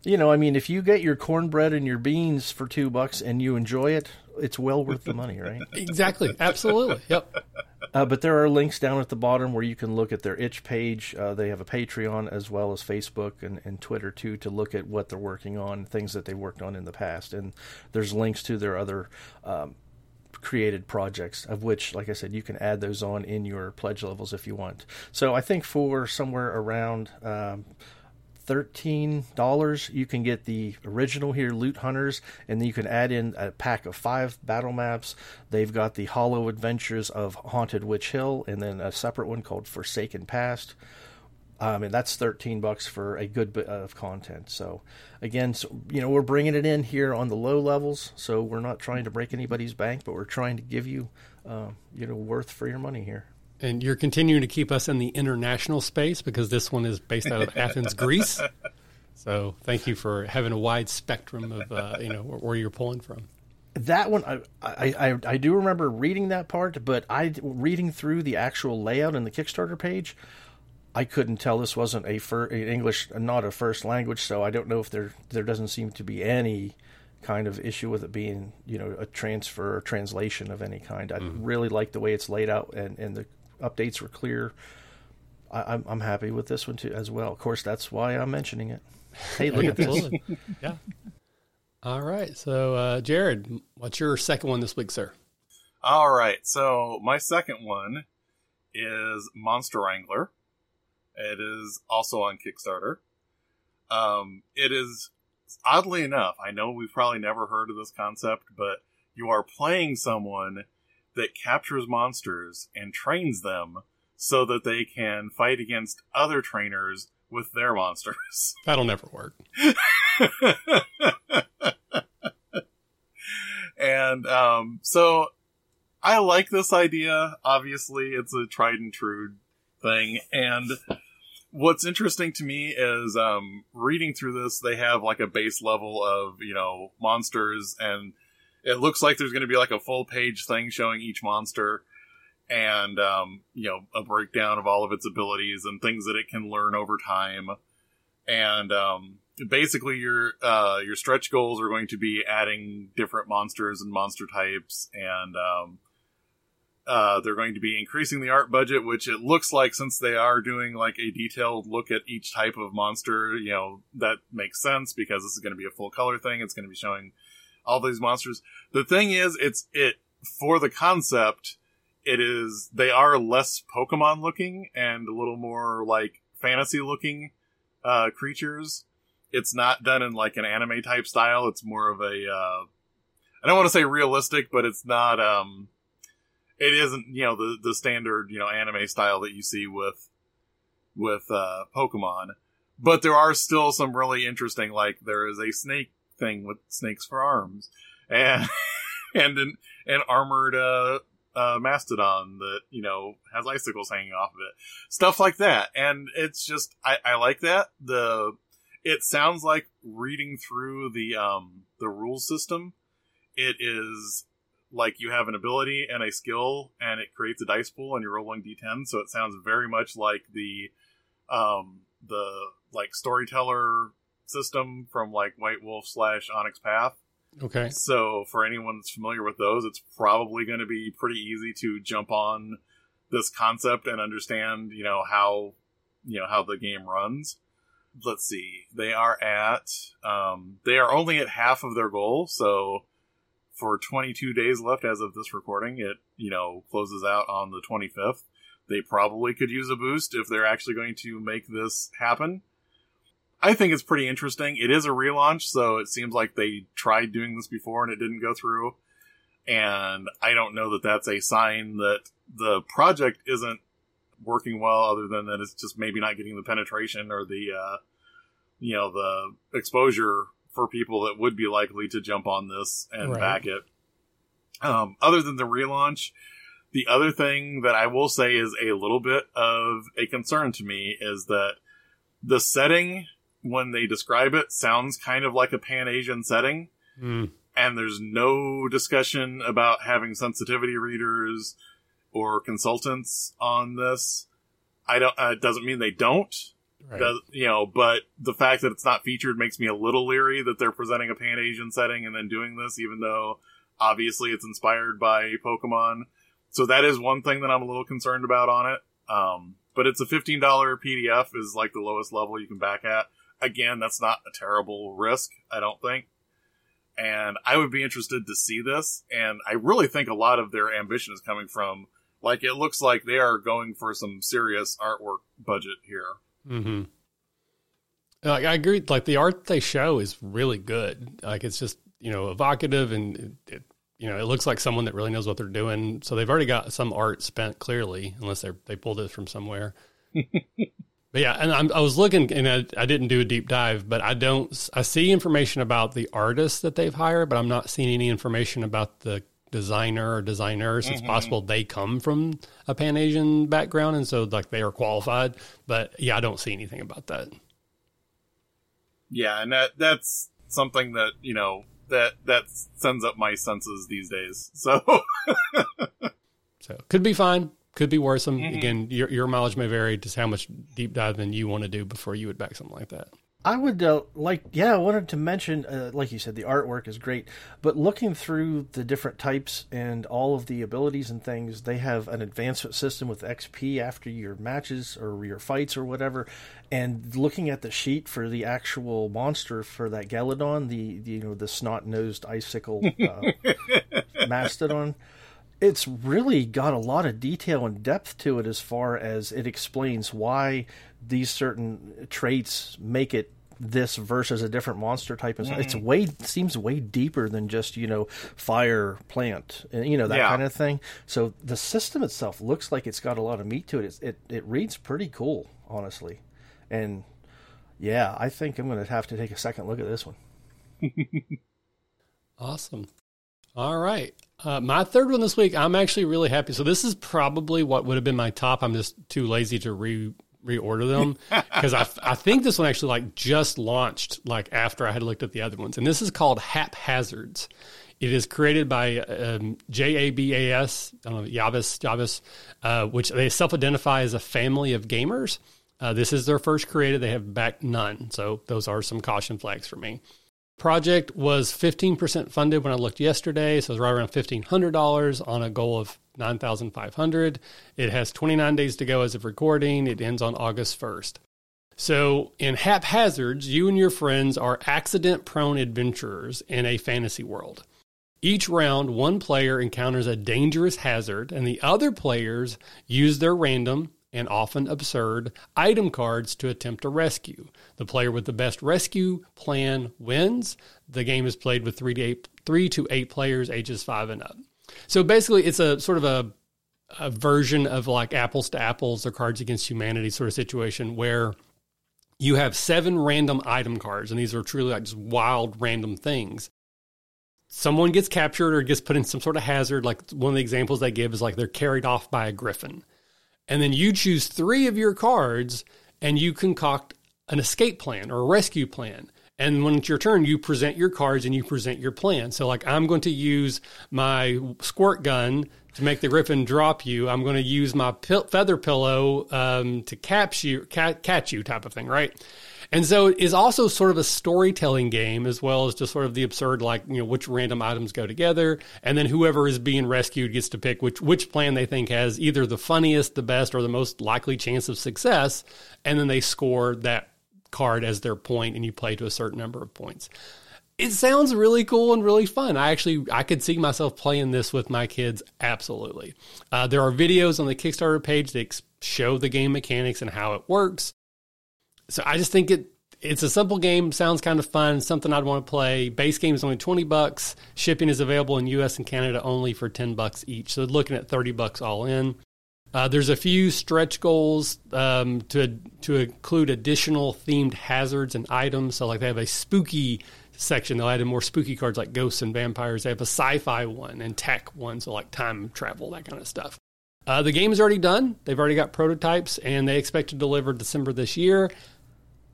you know, I mean, if you get your cornbread and your beans for two bucks and you enjoy it, it's well worth the money, right? exactly. Absolutely. Yep. Uh, but there are links down at the bottom where you can look at their itch page. Uh, they have a Patreon as well as Facebook and, and Twitter too to look at what they're working on, things that they worked on in the past, and there's links to their other um, created projects, of which, like I said, you can add those on in your pledge levels if you want. So I think for somewhere around um, thirteen dollars, you can get the original here, Loot Hunters, and then you can add in a pack of five battle maps. They've got the Hollow Adventures of Haunted Witch Hill, and then a separate one called Forsaken Past. I mean, that's 13 bucks for a good bit of content. So, again, so, you know, we're bringing it in here on the low levels. So, we're not trying to break anybody's bank, but we're trying to give you, uh, you know, worth for your money here. And you're continuing to keep us in the international space because this one is based out of Athens, Greece. So, thank you for having a wide spectrum of, uh, you know, where, where you're pulling from that one I, I, I I do remember reading that part, but I reading through the actual layout in the Kickstarter page, I couldn't tell this wasn't a fir- English, not a first language. So I don't know if there there doesn't seem to be any kind of issue with it being you know a transfer or translation of any kind. I mm. really like the way it's laid out and and the updates were clear. I, am I'm, I'm happy with this one too as well. Of course, that's why I'm mentioning it. Hey, look at this. yeah. All right. So, uh, Jared, what's your second one this week, sir? All right. So, my second one is Monster Wrangler. It is also on Kickstarter. Um, it is oddly enough, I know we've probably never heard of this concept, but you are playing someone that captures monsters and trains them so that they can fight against other trainers with their monsters. That'll never work. and um, so I like this idea. Obviously, it's a tried and true thing, and what's interesting to me is um, reading through this. They have like a base level of you know monsters, and it looks like there's going to be like a full page thing showing each monster, and um, you know a breakdown of all of its abilities and things that it can learn over time, and um, basically your uh, your stretch goals are going to be adding different monsters and monster types and um, uh, they're going to be increasing the art budget, which it looks like since they are doing like a detailed look at each type of monster, you know, that makes sense because this is going to be a full color thing. It's going to be showing all these monsters. The thing is, it's it for the concept. It is they are less Pokemon looking and a little more like fantasy looking uh, creatures. It's not done in like an anime type style. It's more of a uh, I don't want to say realistic, but it's not um it isn't you know the the standard you know anime style that you see with with uh, Pokemon, but there are still some really interesting like there is a snake thing with snakes for arms, and and an an armored uh, uh, mastodon that you know has icicles hanging off of it, stuff like that, and it's just I, I like that. The it sounds like reading through the um the rule system it is like you have an ability and a skill and it creates a dice pool and you're rolling d10 so it sounds very much like the um the like storyteller system from like white wolf slash onyx path. Okay. So for anyone that's familiar with those it's probably going to be pretty easy to jump on this concept and understand you know how you know how the game runs. Let's see. They are at um they are only at half of their goal so for 22 days left as of this recording. It, you know, closes out on the 25th. They probably could use a boost if they're actually going to make this happen. I think it's pretty interesting. It is a relaunch, so it seems like they tried doing this before and it didn't go through. And I don't know that that's a sign that the project isn't working well, other than that it's just maybe not getting the penetration or the, uh, you know, the exposure for people that would be likely to jump on this and right. back it. Um, other than the relaunch, the other thing that I will say is a little bit of a concern to me is that the setting, when they describe it, sounds kind of like a Pan Asian setting. Mm. And there's no discussion about having sensitivity readers or consultants on this. I don't, uh, it doesn't mean they don't. Right. Does, you know, but the fact that it's not featured makes me a little leery that they're presenting a Pan Asian setting and then doing this, even though obviously it's inspired by Pokemon. So that is one thing that I'm a little concerned about on it. Um, but it's a $15 PDF is like the lowest level you can back at. Again, that's not a terrible risk, I don't think. And I would be interested to see this. And I really think a lot of their ambition is coming from, like, it looks like they are going for some serious artwork budget here. Mm-hmm. Like, I agree. Like the art they show is really good. Like it's just you know evocative and it, you know it looks like someone that really knows what they're doing. So they've already got some art spent clearly, unless they they pulled it from somewhere. But yeah, and I'm, i was looking, and I, I, didn't do a deep dive, but I don't. I see information about the artists that they've hired, but I'm not seeing any information about the designer or designers. Mm-hmm. It's possible they come from a Pan Asian background, and so like they are qualified. But yeah, I don't see anything about that. Yeah, and that that's something that you know that that sends up my senses these days. So, so could be fine, could be worrisome. Mm-hmm. Again, your your mileage may vary. Just how much deep diving you want to do before you would back something like that. I would uh, like, yeah, I wanted to mention, uh, like you said, the artwork is great, but looking through the different types and all of the abilities and things, they have an advancement system with XP after your matches or your fights or whatever. And looking at the sheet for the actual monster for that Gelodon, the, the you know the snot nosed icicle uh, mastodon, it's really got a lot of detail and depth to it as far as it explains why these certain traits make it this versus a different monster type. And mm. It's way seems way deeper than just you know fire plant and you know that yeah. kind of thing. So the system itself looks like it's got a lot of meat to it. It's, it it reads pretty cool, honestly, and yeah, I think I'm going to have to take a second look at this one. awesome. All right. Uh, my third one this week, I'm actually really happy. So this is probably what would have been my top. I'm just too lazy to re reorder them because I, I think this one actually like just launched like after I had looked at the other ones, and this is called Haphazards. It is created by um, JABAS, I don't know, Yabas, Yabas, uh, which they self-identify as a family of gamers. Uh, this is their first created. They have backed none, so those are some caution flags for me. Project was 15% funded when I looked yesterday, so it's right around $1,500 on a goal of 9,500. It has 29 days to go as of recording. It ends on August 1st. So, in haphazards, you and your friends are accident prone adventurers in a fantasy world. Each round, one player encounters a dangerous hazard, and the other players use their random and often absurd item cards to attempt a rescue. The player with the best rescue plan wins. The game is played with three to eight, three to eight players, ages five and up. So basically, it's a sort of a, a version of like apples to apples or Cards Against Humanity sort of situation where you have seven random item cards, and these are truly like just wild random things. Someone gets captured or gets put in some sort of hazard. Like one of the examples they give is like they're carried off by a griffin and then you choose three of your cards and you concoct an escape plan or a rescue plan. And when it's your turn, you present your cards and you present your plan. So, like, I'm going to use my squirt gun to make the griffin drop you. I'm going to use my feather pillow um, to catch you, catch you, type of thing, right? And so it is also sort of a storytelling game as well as just sort of the absurd, like, you know, which random items go together. And then whoever is being rescued gets to pick which, which plan they think has either the funniest, the best, or the most likely chance of success. And then they score that card as their point and you play to a certain number of points. It sounds really cool and really fun. I actually I could see myself playing this with my kids absolutely. Uh, there are videos on the Kickstarter page that show the game mechanics and how it works so I just think it it's a simple game, sounds kind of fun, something I'd want to play. Base game is only 20 bucks. Shipping is available in US and Canada only for 10 bucks each. So looking at 30 bucks all in. Uh, there's a few stretch goals um, to to include additional themed hazards and items. So like they have a spooky section. They'll add in more spooky cards like ghosts and vampires. They have a sci-fi one and tech one, so like time travel, that kind of stuff. Uh, the game is already done. They've already got prototypes, and they expect to deliver December this year.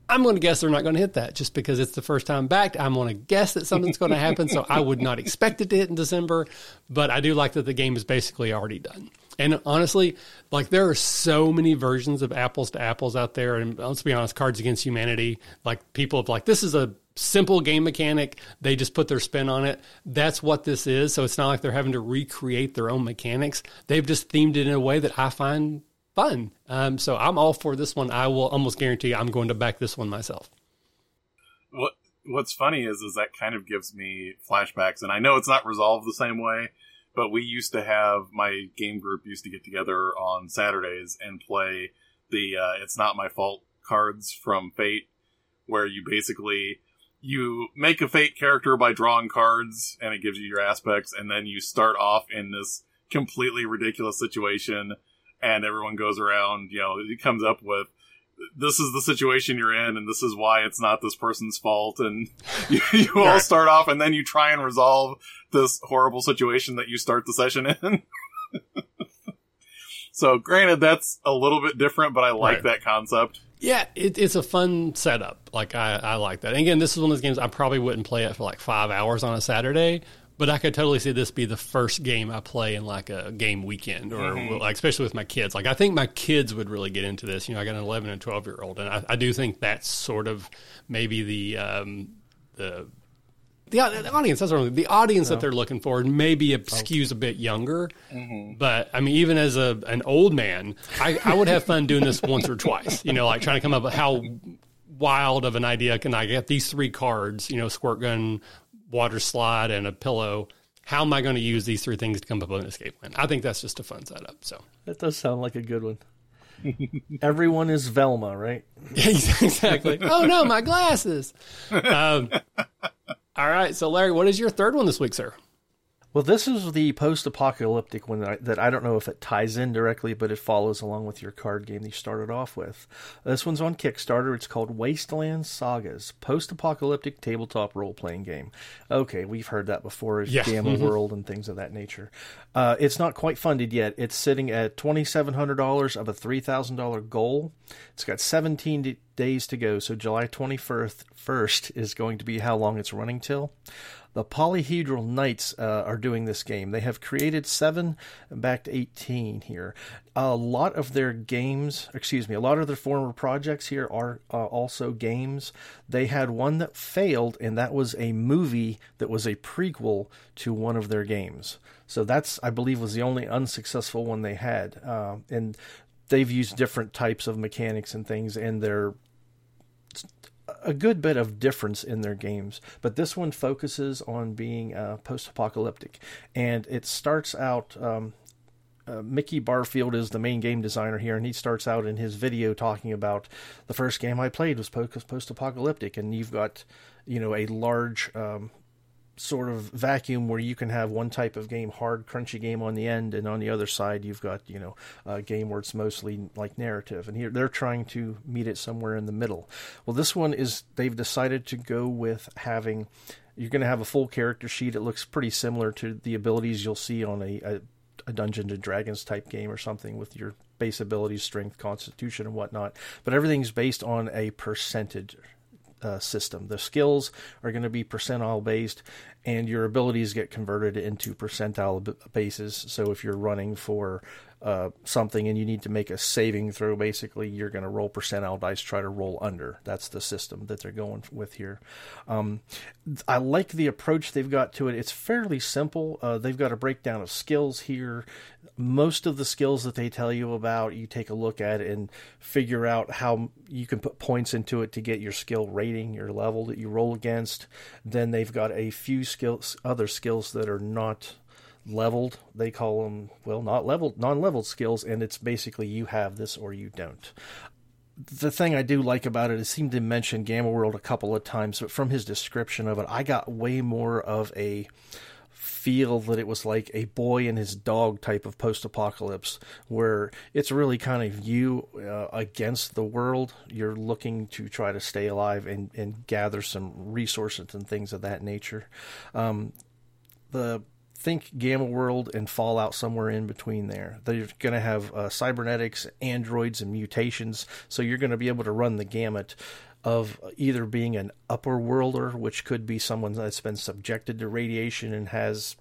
I'm going to guess they're not going to hit that just because it's the first time back. I'm going to guess that something's going to happen. So I would not expect it to hit in December, but I do like that the game is basically already done. And honestly, like there are so many versions of apples to apples out there. And let's be honest, Cards Against Humanity, like people have like, this is a simple game mechanic. They just put their spin on it. That's what this is. So it's not like they're having to recreate their own mechanics. They've just themed it in a way that I find fun. Um, so I'm all for this one. I will almost guarantee I'm going to back this one myself. What What's funny is is that kind of gives me flashbacks, and I know it's not resolved the same way, but we used to have my game group used to get together on Saturdays and play the uh, "It's Not My Fault" cards from Fate, where you basically you make a Fate character by drawing cards, and it gives you your aspects, and then you start off in this completely ridiculous situation and everyone goes around, you know, it comes up with this is the situation you're in, and this is why it's not this person's fault, and you, you all start off, and then you try and resolve this horrible situation that you start the session in. so, granted, that's a little bit different, but I like Right. that concept. Yeah, it, it's a fun setup. Like I, I like that. And again, this is one of those games I probably wouldn't play it for like five hours on a Saturday, but I could totally see this be the first game I play in like a game weekend, or like especially with my kids. Like I think my kids would really get into this. You know, I got an eleven and twelve year old, and I, I do think that's sort of maybe the um, the the, the audience. That's what the audience that they're looking for. Maybe it skews a bit younger, but I mean, even as a an old man, I, I would have fun doing this once or twice. You know, like trying to come up with how wild of an idea can I get these three cards? You know, squirt gun, water slide, and a pillow. How am I going to use these three things to come up with an escape plan? I think that's just a fun setup. So That does sound like a good one. Everyone is Velma, right? exactly. oh no, my glasses. Um, all right, so Larry, what is your third one this week, sir? Well, this is the post-apocalyptic one that I, that I don't know if it ties in directly, but it follows along with your card game that you started off with. This one's on Kickstarter. It's called Wasteland Sagas, post-apocalyptic tabletop role-playing game. Okay, we've heard that before. It's Yeah. Gamma World and things of that nature. Uh, it's not quite funded yet. It's sitting at twenty-seven hundred dollars of a three thousand dollar goal. It's got seventeen d- days to go, so July twenty-first first is going to be how long it's running till. The Polyhedral Knights uh, are doing this game. They have created seven back to 18 here. A lot of their games, excuse me, a lot of their former projects here are uh, also games. They had one that failed, and that was a movie that was a prequel to one of their games. So that's, I believe, was the only unsuccessful one they had. Uh, and they've used different types of mechanics and things in their a good bit of difference in their games, but this one focuses on being uh, post-apocalyptic, and it starts out. Um, uh, Mickey Barfield is the main game designer here, and he starts out in his video talking about the first game I played was post-apocalyptic, and you've got, you know, a large um, sort of vacuum where you can have one type of game, hard, crunchy game on the end, and on the other side you've got you know a game where it's mostly like narrative, and here they're trying to meet it somewhere in the middle. Well, this one is they've decided to go with having. You're going to have a full character sheet. It looks pretty similar to the abilities you'll see on a, a, a Dungeons and Dragons type game or something with your base abilities, strength, constitution, and whatnot. But everything's based on a percentage uh, system. The skills are going to be percentile based, and your abilities get converted into percentile b- bases. So if you're running for uh, something and you need to make a saving throw, basically you're going to roll percentile dice, try to roll under. That's the system that they're going with here. Um, I like the approach they've got to it. It's fairly simple. Uh, they've got a breakdown of skills here. Most of the skills that they tell you about, you take a look at and figure out how you can put points into it to get your skill rating, your level that you roll against. Then they've got a few skills, other skills that are not leveled. They call them, well, not leveled, non leveled skills, and it's basically you have this or you don't the thing I do like about it is seemed to mention Gamma World a couple of times, but from his description of it, I got way more of a feel that it was like a boy and his dog type of post-apocalypse where it's really kind of you uh, against the world you're looking to try to stay alive and, and gather some resources and things of that nature um, the think Gamma World and Fallout somewhere in between there. They're going to have uh, cybernetics, androids, and mutations, so you're going to be able to run the gamut of either being an upper worlder, which could be someone that's been subjected to radiation and has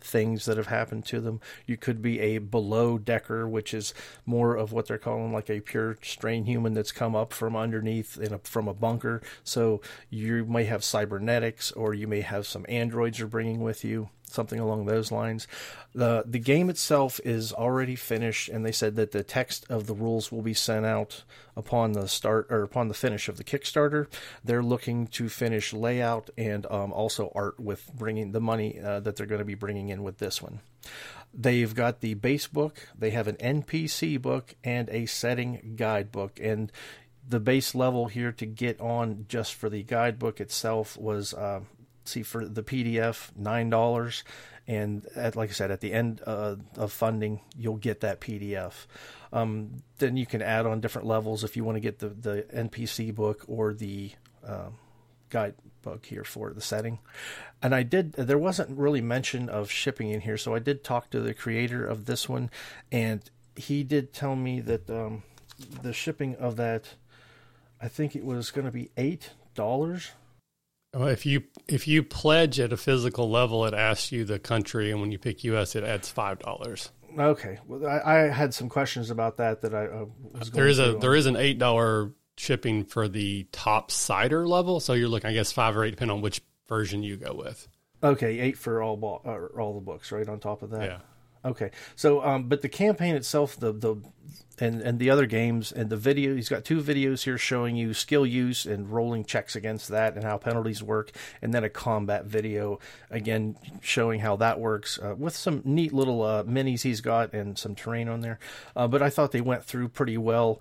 things that have happened to them. You could be a below decker, which is more of what they're calling like a pure strain human that's come up from underneath in a, from a bunker. So you may have cybernetics, or you may have some androids you're bringing with you something along those lines. The the game itself is already finished and they said that the text of the rules will be sent out upon the start or upon the finish of the Kickstarter. They're looking to finish layout and um, also art with bringing the money uh, that they're going to be bringing in with this one. They've got the base book, they have an NPC book and a setting guidebook and the base level here to get on just for the guidebook itself was uh, see for the PDF nine dollars, and at, like I said, at the end uh, of funding, you'll get that PDF. Um, then you can add on different levels if you want to get the the NPC book or the um, guidebook here for the setting. And I did, there wasn't really mention of shipping in here, so I did talk to the creator of this one, and he did tell me that um, the shipping of that, I think it was going to be eight dollars. Well, if you if you pledge at a physical level, it asks you the country, and when you pick U.S., it adds five dollars. Okay, well, I, I, had some questions about that that I uh, was. There is a there is an eight dollar shipping for the top cider level, so you're looking, I guess, five or eight, depending on which version you go with. Okay, eight for all bo- all the books, right? On top of that, yeah. Okay, so um, but the campaign itself, the the and and the other games and the video, he's got two videos here showing you skill use and rolling checks against that and how penalties work, and then a combat video again showing how that works uh, with some neat little uh, minis he's got and some terrain on there. Uh, but I thought they went through pretty well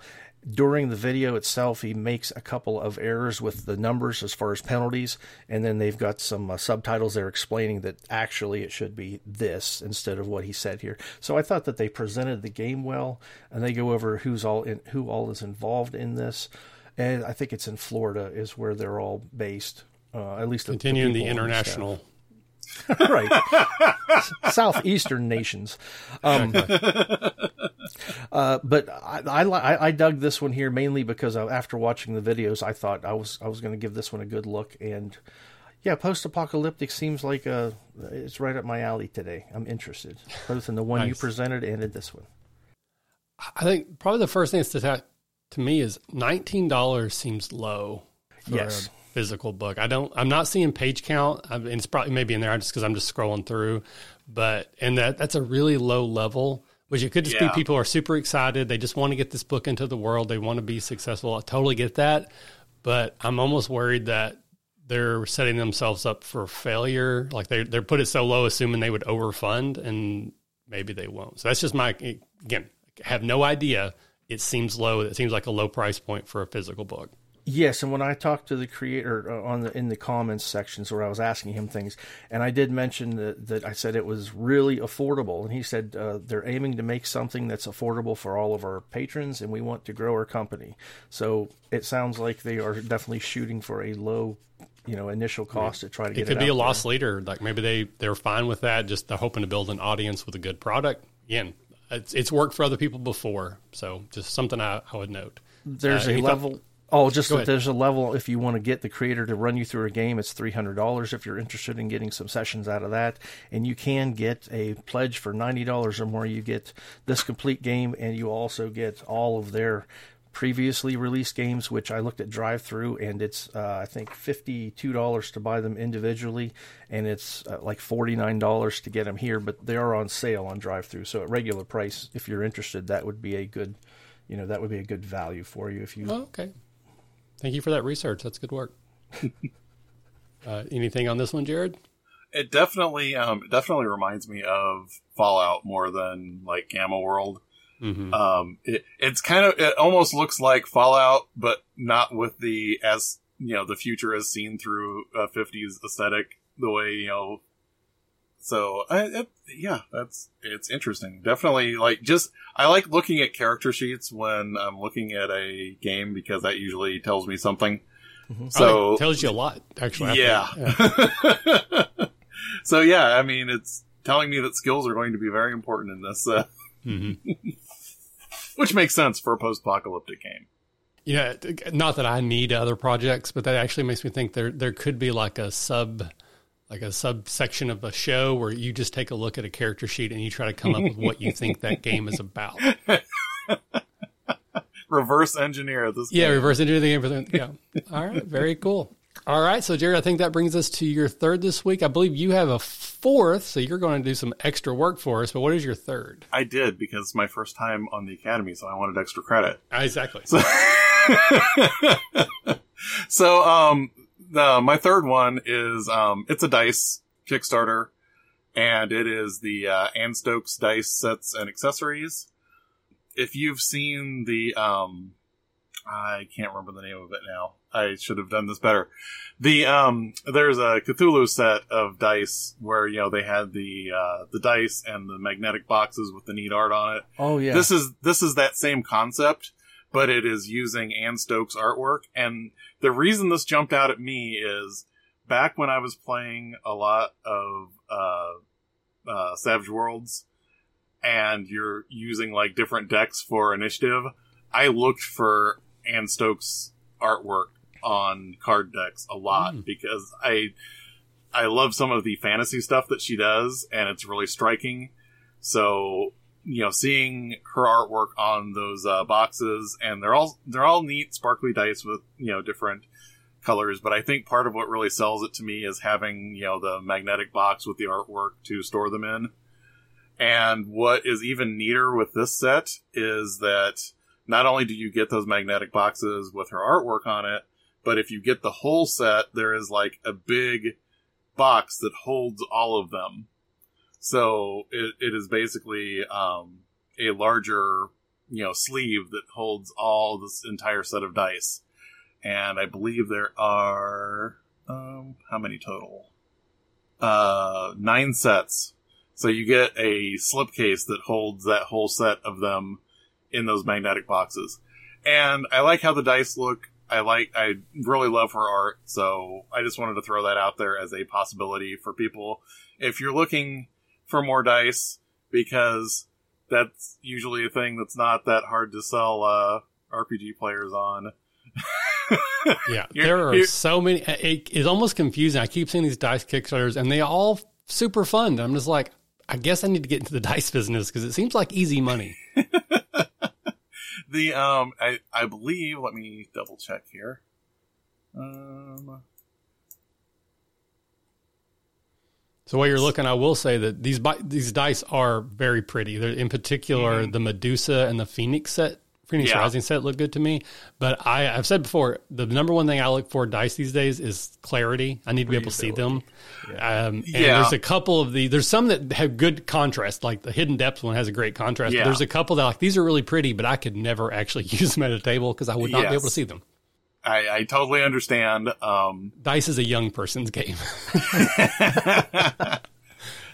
during the video itself, he makes a couple of errors with the numbers as far as penalties, and then they've got some uh, subtitles there explaining that actually it should be this instead of what he said here. So I thought that they presented the game well, and they go over who's all in, who all is involved in this, and I think it's in Florida is where they're all based. Uh, at least continuing the, the international. right, southeastern nations. Um, uh, but I, I, I dug this one here mainly because after watching the videos, I thought I was I was going to give this one a good look, and yeah, post-apocalyptic seems like a, it's right up my alley today. I'm interested both in the one nice. you presented and in this one. I think probably the first thing that's to, to me is nineteen dollars seems low. yes. physical book. I don't. I'm not seeing page count. I mean, it's probably maybe in there just because I'm just scrolling through. But and that that's a really low level which it could just yeah. be people are super excited. They just want to get this book into the world. They want to be successful. I totally get that. But I'm almost worried that they're setting themselves up for failure. Like they they're put it so low, assuming they would overfund, and maybe they won't. So that's just my again. Have no idea. It seems low. It seems like a low price point for a physical book. Yes, and when I talked to the creator uh, on the in the comments sections where I was asking him things, and I did mention that, that I said it was really affordable, and he said uh, they're aiming to make something that's affordable for all of our patrons, and we want to grow our company. So it sounds like they are definitely shooting for a low, you know, initial cost to try to get it. Could it be a loss leader, like maybe they they're fine with that. Just they're hoping to build an audience with a good product. Again, it's it's worked for other people before, so just something I, I would note. There's uh, a level. Oh, just that there's a level if you want to get the creator to run you through a game, it's three hundred dollars if you're interested in getting some sessions out of that, and you can get a pledge for ninety dollars or more. You get this complete game, and you also get all of their previously released games, which I looked at DriveThru, and it's uh, I think fifty two dollars to buy them individually, and it's uh, like forty nine dollars to get them here, but they are on sale on DriveThru. So at regular price, if you're interested, that would be a good, you know, that would be a good value for you if you. Oh, okay. Thank you for that research. That's good work. uh, anything on this one, Jared? It definitely, um, definitely reminds me of Fallout more than like Gamma World. Mm-hmm. Um, it, it's kind of, it almost looks like Fallout, but not with the as you know the future as seen through a 50s aesthetic the way you know so I, it, yeah, that's it's interesting. Definitely, like just I like looking at character sheets when I'm looking at a game because that usually tells me something. Mm-hmm. So oh, tells you a lot, actually. Yeah. yeah. so yeah, I mean, it's telling me that skills are going to be very important in this, uh, mm-hmm. which makes sense for a post-apocalyptic game. Yeah, not that I need other projects, but that actually makes me think there there could be like a sub like a subsection of a show where you just take a look at a character sheet and you try to come up with what you think that game is about. reverse engineer this. Yeah, reverse engineer the game. Yeah. All right. Very cool. All right. So, Jared, I think that brings us to your third this week. I believe you have a fourth, so you're going to do some extra work for us. But what is your third? I did because it's my first time on the Academy, so I wanted extra credit. Exactly. So, so um, my third one is um, it's a dice Kickstarter, and it is the uh, Anne Stokes dice sets and accessories. If you've seen the um, I can't remember the name of it now. I should have done this better. The um, there's a Cthulhu set of dice where you know they had the uh, the dice and the magnetic boxes with the neat art on it. Oh yeah. This is this is that same concept, but it is using Anne Stokes artwork. And the reason this jumped out at me is back when I was playing a lot of uh, uh, Savage Worlds, and you're using like different decks for initiative. I looked for Anne Stokes artwork on card decks a lot Mm. because I I love some of the fantasy stuff that she does, and it's really striking. So you know, seeing her artwork on those uh, boxes, and they're all they're all neat, sparkly dice with you know different colors. But I think part of what really sells it to me is having you know the magnetic box with the artwork to store them in. And what is even neater with this set is that not only do you get those magnetic boxes with her artwork on it, but if you get the whole set, there is like a big box that holds all of them. So it, it is basically um, a larger, you know, sleeve that holds all this entire set of dice. And I believe there are um, how many total? Uh, nine sets. So you get a slipcase that holds that whole set of them in those magnetic boxes. And I like how the dice look. I like, I really love her art. So I just wanted to throw that out there as a possibility for people. If you're looking for more dice, because that's usually a thing that's not that hard to sell, uh, RPG players on. Yeah, there are so many. It's almost confusing. I keep seeing these dice Kickstarters, and they all super fun. I'm just like, I guess I need to get into the dice business because it seems like easy money. The, um, I, I believe, let me double check here. Um, So while you're looking, I will say that these these dice are very pretty. They're, in particular, the Medusa and the Phoenix set, Phoenix Yeah. Rising set, look good to me. But I, I've said before, the number one thing I look for dice these days is clarity. I need to be able to see them. Um, and Yeah. there's a couple of the there's some that have good contrast, like the Hidden Depths one has a great contrast. But Yeah. there's a couple that like these are really pretty, but I could never actually use them at a table because I would not be able to see them. I, I totally understand. Um, Dice is a young person's game.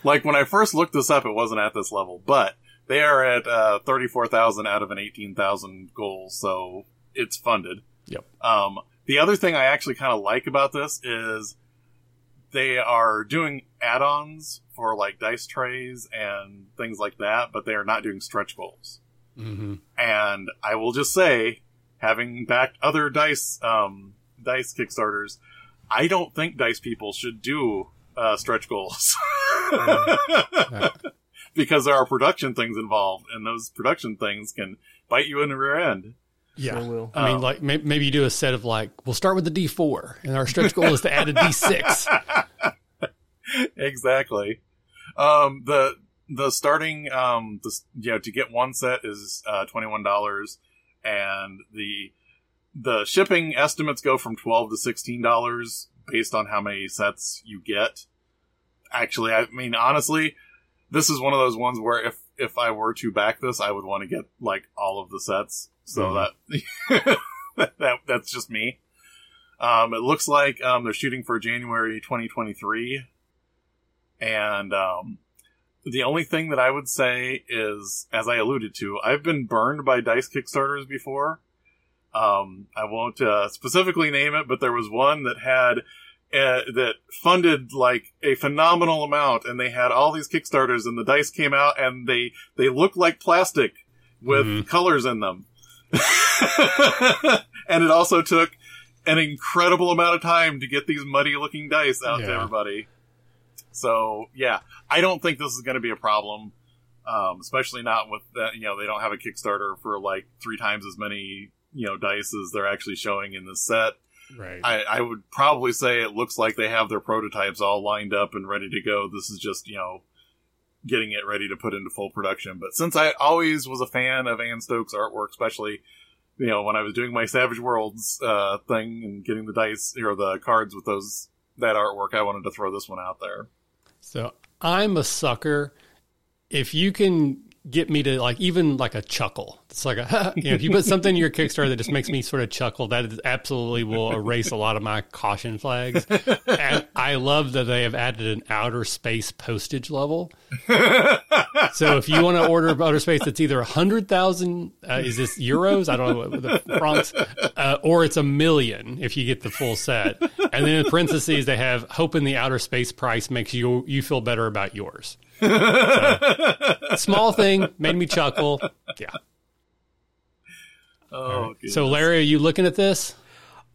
like when I first looked this up, it wasn't at this level, but they are at uh, thirty-four thousand out of an eighteen thousand goal, so it's funded. yep. Um, the other thing I actually kind of like about this is they are doing add-ons for like dice trays and things like that, but they are not doing stretch goals. hmm And I will just say, having backed other dice um, dice kickstarters, I don't think dice people should do uh, stretch goals because there are production things involved, and those production things can bite you in the rear end. Yeah. Sure will. I mean, Um, like may- maybe you do a set of like, we'll start with the D4, and our stretch goal is to add a D6. exactly. Um, the the starting um the you know to get one set is uh, twenty one dollars, and the the shipping estimates go from twelve to sixteen dollars based on how many sets you get. Actually, I mean honestly, this is one of those ones where if if I were to back this, I would want to get like all of the sets. So that that that's just me. Um, it looks like um, they're shooting for January 2023, and um, the only thing that I would say is, as I alluded to, I've been burned by dice Kickstarters before. Um, I won't uh, specifically name it, but there was one that had uh, that funded like a phenomenal amount, and they had all these Kickstarters, and the dice came out, and they they looked like plastic with Mhm. colors in them. and it also took an incredible amount of time to get these muddy looking dice out to everybody. So yeah, I don't think this is going to be a problem, um, especially not with that. You know, they don't have a Kickstarter for like three times as many you know dice as they're actually showing in this set. Right. I, I would probably say it looks like they have their prototypes all lined up and ready to go. This is just you know getting it ready to put into full production. But since I always was a fan of Anne Stokes' artwork, especially you know when I was doing my Savage Worlds uh, thing and getting the dice or the cards with those that artwork, I wanted to throw this one out there. So I'm a sucker. If you can get me to like even like a chuckle. It's like a you know, if you put something in your Kickstarter that just makes me sort of chuckle, that absolutely will erase a lot of my caution flags. and I love that they have added an outer space postage level. so if you want to order outer space, it's either a hundred thousand uh, is this euros? I don't know what the francs, uh, or it's a million if you get the full set. And then in parentheses they have hoping the outer space price makes you you feel better about yours. So, small thing made me chuckle. Yeah. Oh, right. so Larry, are you looking at this?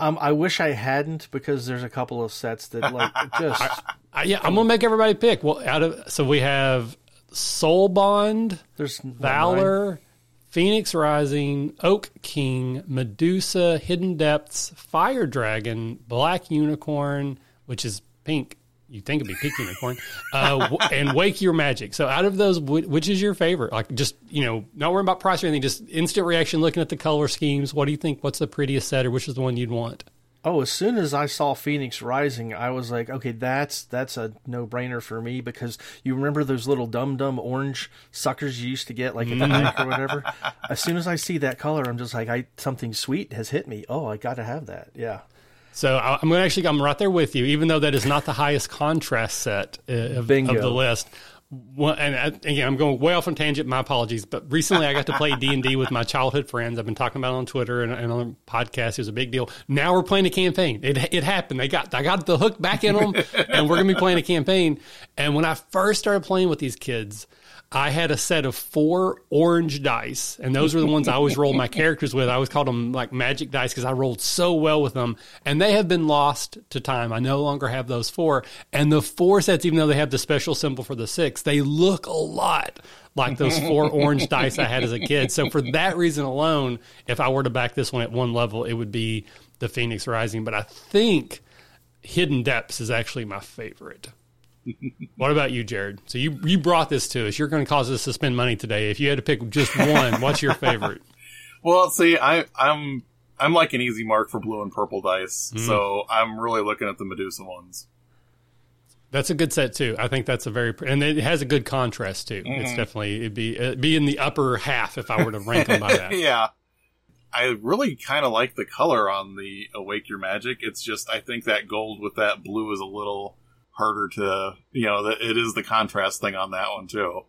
Um, I wish I hadn't because there's a couple of sets that like just. I, I, yeah, I'm gonna make everybody pick. Well, out of so we have Soul Bond, there's Valor, Phoenix Rising, Oak King, Medusa, Hidden Depths, Fire Dragon, Black Unicorn, which is pink, you think it'd be Pink Unicorn, uh, and Wake Your Magic. So out of those, which is your favorite? Like just you know, not worrying about price or anything, just instant reaction, looking at the color schemes. What do you think? What's the prettiest set, or which is the one you'd want? Oh, as soon as I saw Phoenix Rising, I was like, okay, that's that's a no brainer for me because you remember those little dum dum orange suckers you used to get like at the mm. bank or whatever. As soon as I see that color, I'm just like, I something sweet has hit me. Oh, I got to have that. Yeah. So I'm going to actually I'm right there with you, even though that is not the highest contrast set uh, of, of the list. Well, and again, I'm going way off on tangent. My apologies, but recently I got to play D and D with my childhood friends. I've been talking about it on Twitter and, and on podcasts. It was a big deal. Now we're playing a campaign. It it happened. They got I got the hook back in them, and we're gonna be playing a campaign. And when I first started playing with these kids, I had a set of four orange dice, and those were the ones I always rolled my characters with. I always called them like magic dice because I rolled so well with them, and they have been lost to time. I no longer have those four, and the four sets, even though they have the special symbol for the six, they look a lot like those four orange dice I had as a kid. So for that reason alone, if I were to back this one at one level, it would be the Phoenix Rising. But I think Hidden Depths is actually my favorite what about you, Jared? So you you brought this to us. You're going to cause us to spend money today. If you had to pick just one, what's your favorite? Well, see, I, I'm I'm like an easy mark for blue and purple dice, mm so I'm really looking at the Medusa ones. That's a good set too. I think that's a very and it has a good contrast too. Mm-hmm. It's definitely it'd be it'd be in the upper half if I were to rank them by that. yeah. I really kind of like the color on the Awake Your Magic. It's just I think that gold with that blue is a little harder to you know it is the contrast thing on that one too.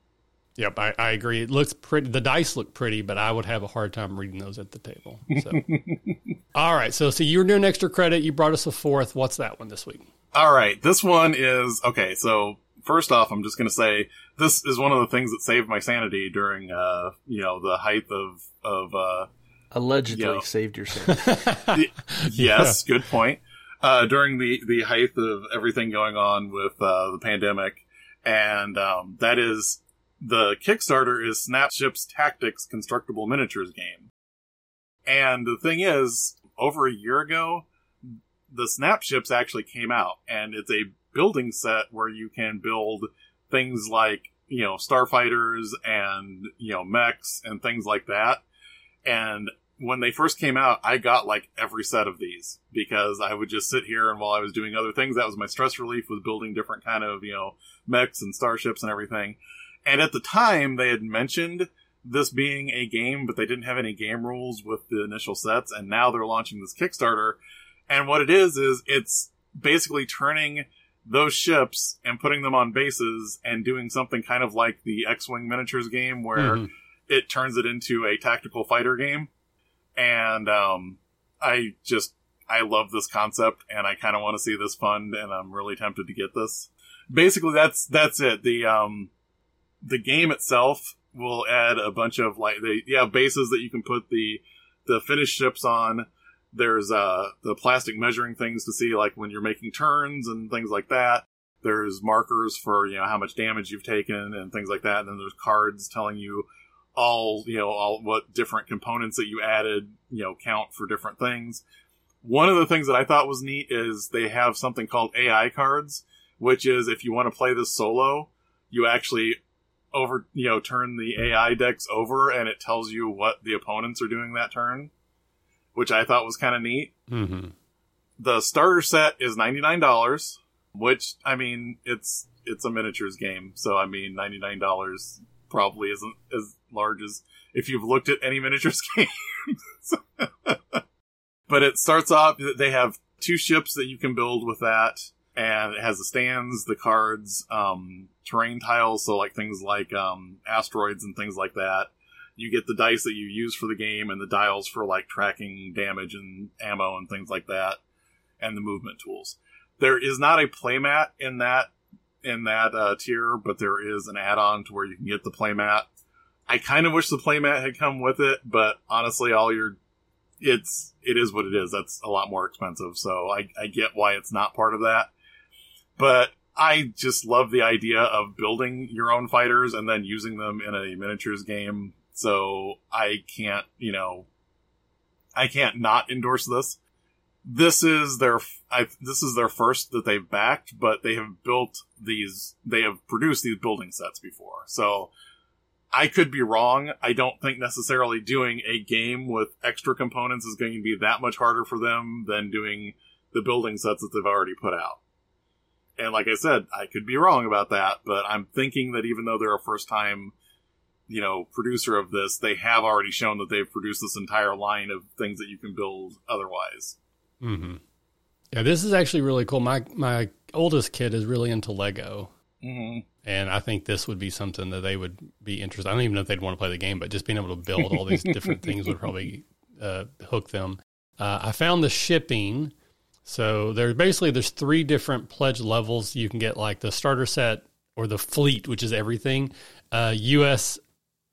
Yep, I, I, agree. It looks pretty. The dice look pretty, but I would have a hard time reading those at the table. So. All right, so so you were doing extra credit. You brought us a fourth. What's that one this week? All right, this one is okay. So first off, I'm just going to say this is one of the things that saved my sanity during, uh, you know, the height of of uh, allegedly you know, saved your sanity. yes, good point uh, during the the height of everything going on with uh, the pandemic, and um, that is the Kickstarter is Snapships Tactics Constructible Miniatures game. And the thing is, over a year ago, the Snapships actually came out, and it's a building set where you can build things like you know starfighters and you know mechs and things like that. And when they first came out, I got like every set of these because I would just sit here and while I was doing other things, that was my stress relief was building different kind of, you know, mechs and starships and everything. And at the time they had mentioned this being a game, but they didn't have any game rules with the initial sets. And now they're launching this Kickstarter. And what it is, is it's basically turning those ships and putting them on bases and doing something kind of like the X-Wing miniatures game where mm-hmm. it turns it into a tactical fighter game and um, I just I love this concept, and I kind of want to see this fund, and I'm really tempted to get this. Basically, that's that's it. The um, the game itself will add a bunch of like they yeah bases that you can put the the finished ships on. There's uh the plastic measuring things to see like when you're making turns and things like that. There's markers for you know how much damage you've taken and things like that. And then there's cards telling you all you know all what different components that you added you know count for different things. One of the things that i thought was neat is they have something called ai cards which is if you want to play this solo you actually over you know turn the ai decks over and it tells you what the opponents are doing that turn which i thought was kind of neat. Mm-hmm. the starter set is $99 which i mean it's it's a miniatures game. So i mean $99 probably isn't as large as if you've looked at any miniatures game. but it starts off, they have two ships that you can build with that, and it has the stands, the cards, um, terrain tiles, so like things like um, asteroids and things like that. You get the dice that you use for the game and the dials for like tracking damage and ammo and things like that, and the movement tools. There is not a playmat in that in that uh, tier, but there is an add-on to where you can get the playmat. I kind of wish the playmat had come with it, but honestly, all your it's it is what it is. That's a lot more expensive, so I, I get why it's not part of that. But I just love the idea of building your own fighters and then using them in a miniatures game. So I can't, you know, I can't not endorse this. This is their, I, this is their first that they've backed, but they have built these, they have produced these building sets before. So I could be wrong. I don't think necessarily doing a game with extra components is going to be that much harder for them than doing the building sets that they've already put out. And like I said, I could be wrong about that, but I'm thinking that even though they're a first time, you know, producer of this, they have already shown that they've produced this entire line of things that you can build otherwise. Mm-hmm. Yeah, this is actually really cool. My my oldest kid is really into Lego. Mm-hmm. And I think this would be something that they would be interested. I don't even know if they'd want to play the game, but just being able to build all these different things would probably uh, hook them. Uh, I found the shipping. So there's basically there's three different pledge levels. You can get like the starter set or the fleet, which is everything. Uh, U.S.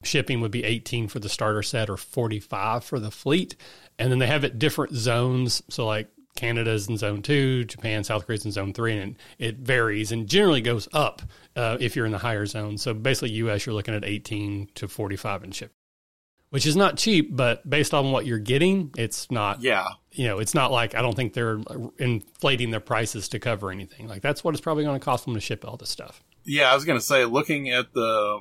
shipping would be 18 for the starter set or 45 for the fleet, and then they have it different zones. So like Canada's in zone two, Japan, South Korea's in zone three, and it varies and generally goes up uh, if you're in the higher zone. So basically, US, you're looking at 18 to 45 in ship, which is not cheap, but based on what you're getting, it's not. Yeah. You know, it's not like I don't think they're inflating their prices to cover anything. Like that's what it's probably going to cost them to ship all this stuff. Yeah, I was going to say, looking at the,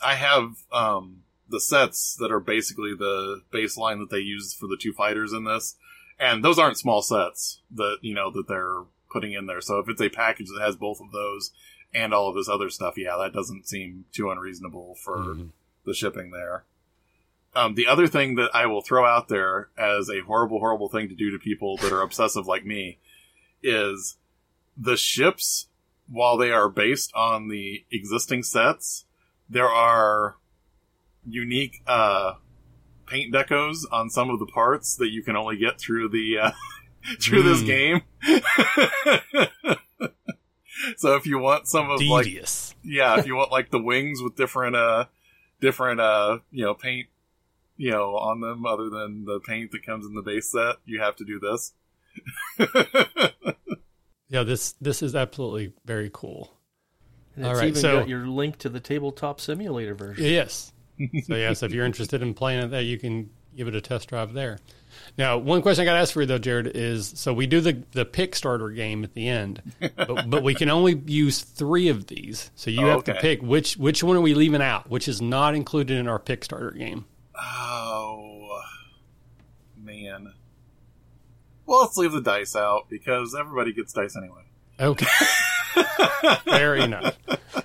I have um, the sets that are basically the baseline that they use for the two fighters in this and those aren't small sets that you know that they're putting in there. So if it's a package that has both of those and all of this other stuff, yeah, that doesn't seem too unreasonable for mm-hmm. the shipping there. Um, the other thing that I will throw out there as a horrible, horrible thing to do to people that are obsessive like me is the ships, while they are based on the existing sets, there are unique uh, paint decos on some of the parts that you can only get through the uh, through mm. this hmm. game. so if you want some of Devious. like yeah, if you want like the wings with different uh different uh you know paint you know on them other than the paint that comes in the base set, you have to do this. yeah, this this is absolutely very cool. And All right, even so, got your link to the tabletop simulator version. Yes, so yes, if you're interested in playing it, that you can give it a test drive there. Now, one question I got to ask for you though, Jared, is so we do the the pick starter game at the end, but, but we can only use three of these. So you oh, have okay. to pick which which one are we leaving out, which is not included in our pick starter game. Oh man. Well, let's leave the dice out because everybody gets dice anyway. Okay. Fair enough.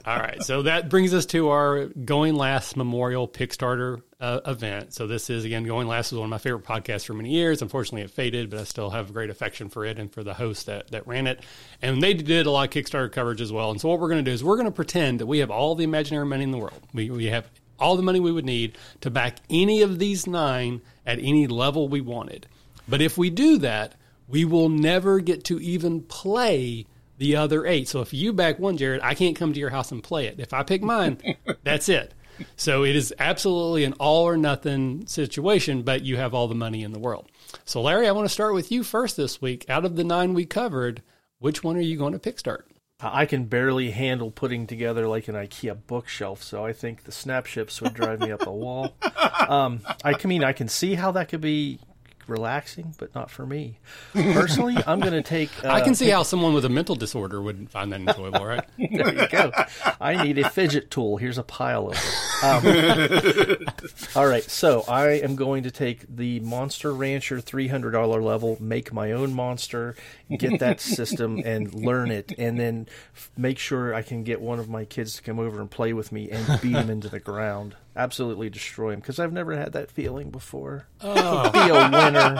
All right. So that brings us to our Going Last Memorial Kickstarter uh, event. So this is, again, Going Last is one of my favorite podcasts for many years. Unfortunately, it faded, but I still have great affection for it and for the host that, that ran it. And they did a lot of Kickstarter coverage as well. And so what we're going to do is we're going to pretend that we have all the imaginary money in the world. We, we have all the money we would need to back any of these nine at any level we wanted. But if we do that, we will never get to even play the other eight. So if you back one, Jared, I can't come to your house and play it. If I pick mine, that's it. So it is absolutely an all or nothing situation, but you have all the money in the world. So, Larry, I want to start with you first this week. Out of the nine we covered, which one are you going to pick start? I can barely handle putting together like an IKEA bookshelf, so I think the snap ships would drive me up the wall. Um, I mean, I can see how that could be relaxing, but not for me. Personally, I'm going to take. Uh, I can see how someone with a mental disorder would find that enjoyable, right? there you go. I need a fidget tool. Here's a pile of it. Um, all right, so I am going to take the Monster Rancher $300 level, make my own monster, get that system, and learn it, and then make sure I can get one of my kids to come over and play with me and beat him into the ground absolutely destroy him because I've never had that feeling before. Oh. Be a winner.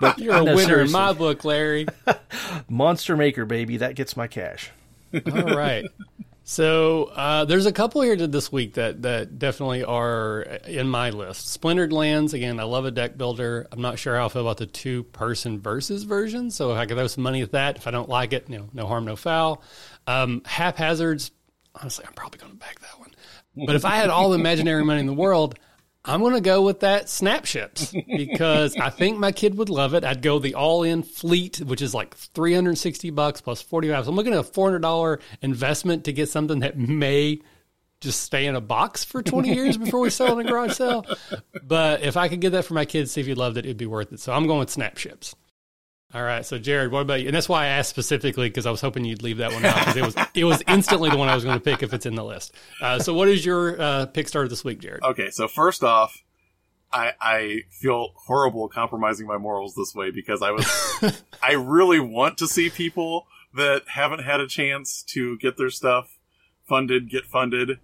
But you're a winner seriously. in my book, Larry. Monster Maker, baby, that gets my cash. All right. So uh, there's a couple here this week that that definitely are in my list. Splintered Lands again. I love a deck builder. I'm not sure how I feel about the two person versus version. So if I could throw some money at that, if I don't like it, you know, no harm, no foul. Um, haphazards. Honestly, I'm probably going to back that one. But if I had all the imaginary money in the world, I'm going to go with that Snapships because I think my kid would love it. I'd go the all-in fleet, which is like 360 bucks plus 45. So I'm looking at a $400 investment to get something that may just stay in a box for 20 years before we sell it in a garage sale. But if I could get that for my kids, see if he loved it, it'd be worth it. So I'm going with Snapships. All right, so Jared, what about you? And that's why I asked specifically because I was hoping you'd leave that one out because it was it was instantly the one I was going to pick if it's in the list. Uh, so, what is your uh, pick start this week, Jared? Okay, so first off, I I feel horrible compromising my morals this way because I was I really want to see people that haven't had a chance to get their stuff funded get funded.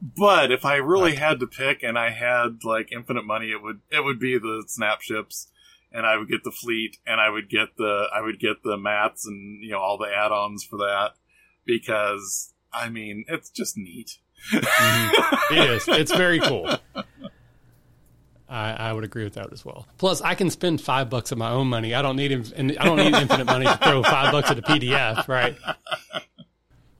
But if I really right. had to pick and I had like infinite money, it would it would be the Snapships and I would get the fleet and I would get the I would get the mats and you know all the add-ons for that because I mean it's just neat. mm-hmm. It is. It's very cool. I, I, would agree with that as well. Plus, I can spend five bucks of my own money. I don't need and I don't need infinite money to throw five bucks at a PDF, right?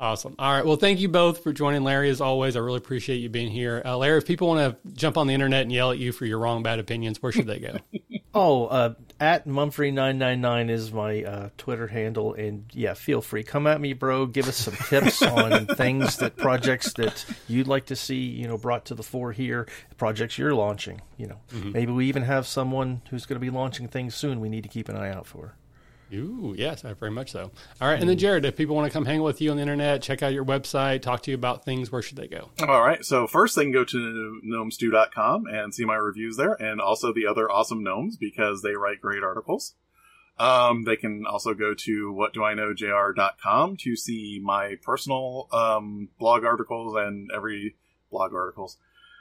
Awesome. All right. Well, thank you both for joining, Larry. As always, I really appreciate you being here. Uh, Larry, if people want to jump on the internet and yell at you for your wrong, bad opinions, where should they go? oh, uh, at Mumphry999 is my uh, Twitter handle. And yeah, feel free. Come at me, bro. Give us some tips on things that projects that you'd like to see, you know, brought to the fore here, projects you're launching. You know, mm-hmm. maybe we even have someone who's going to be launching things soon we need to keep an eye out for. Ooh, yes, very much so. All right, and then Jared, if people want to come hang with you on the internet, check out your website, talk to you about things, where should they go? All right, so first they can go to gnomestew.com and see my reviews there, and also the other awesome gnomes because they write great articles. Um, they can also go to whatdoiknowjr.com to see my personal um, blog articles and every blog articles.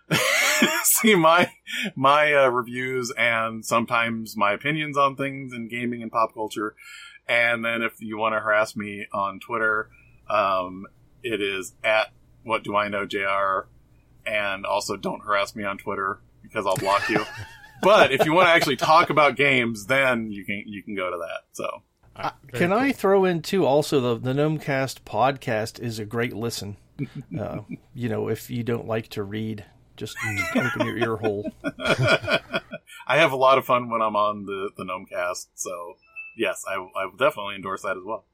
see my my uh, reviews and sometimes my opinions on things in gaming and pop culture. And then if you want to harass me on Twitter, um, it is at what do I know Jr. And also don't harass me on Twitter because I'll block you. but if you want to actually talk about games, then you can you can go to that. So. Uh, can cool. I throw in too? Also, the the Gnomecast podcast is a great listen. Uh, you know, if you don't like to read, just open your ear hole. I have a lot of fun when I'm on the the Gnomecast, so yes, I I will definitely endorse that as well.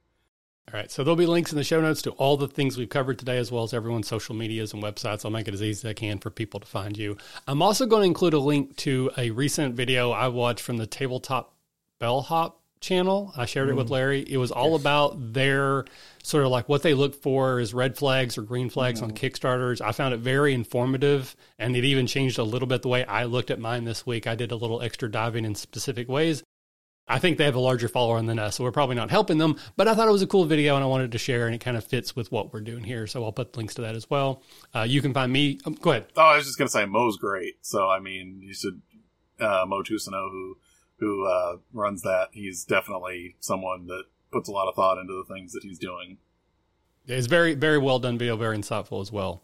All right, so there'll be links in the show notes to all the things we've covered today, as well as everyone's social medias and websites. I'll make it as easy as I can for people to find you. I'm also going to include a link to a recent video I watched from the Tabletop Bellhop channel. I shared it with mm. Larry. It was all yes. about their sort of like what they look for as red flags or green flags mm. on Kickstarters. I found it very informative and it even changed a little bit the way I looked at mine this week. I did a little extra diving in specific ways. I think they have a larger follower than us, so we're probably not helping them. But I thought it was a cool video and I wanted to share, and it kind of fits with what we're doing here. So I'll put links to that as well. Uh, you can find me. Um, go ahead. Oh, I was just going to say Mo's great. So, I mean, you should, uh, Moe Tousignant, who who uh, runs that. He's definitely someone that puts a lot of thought into the things that he's doing. It's very, very well done video, very insightful as well.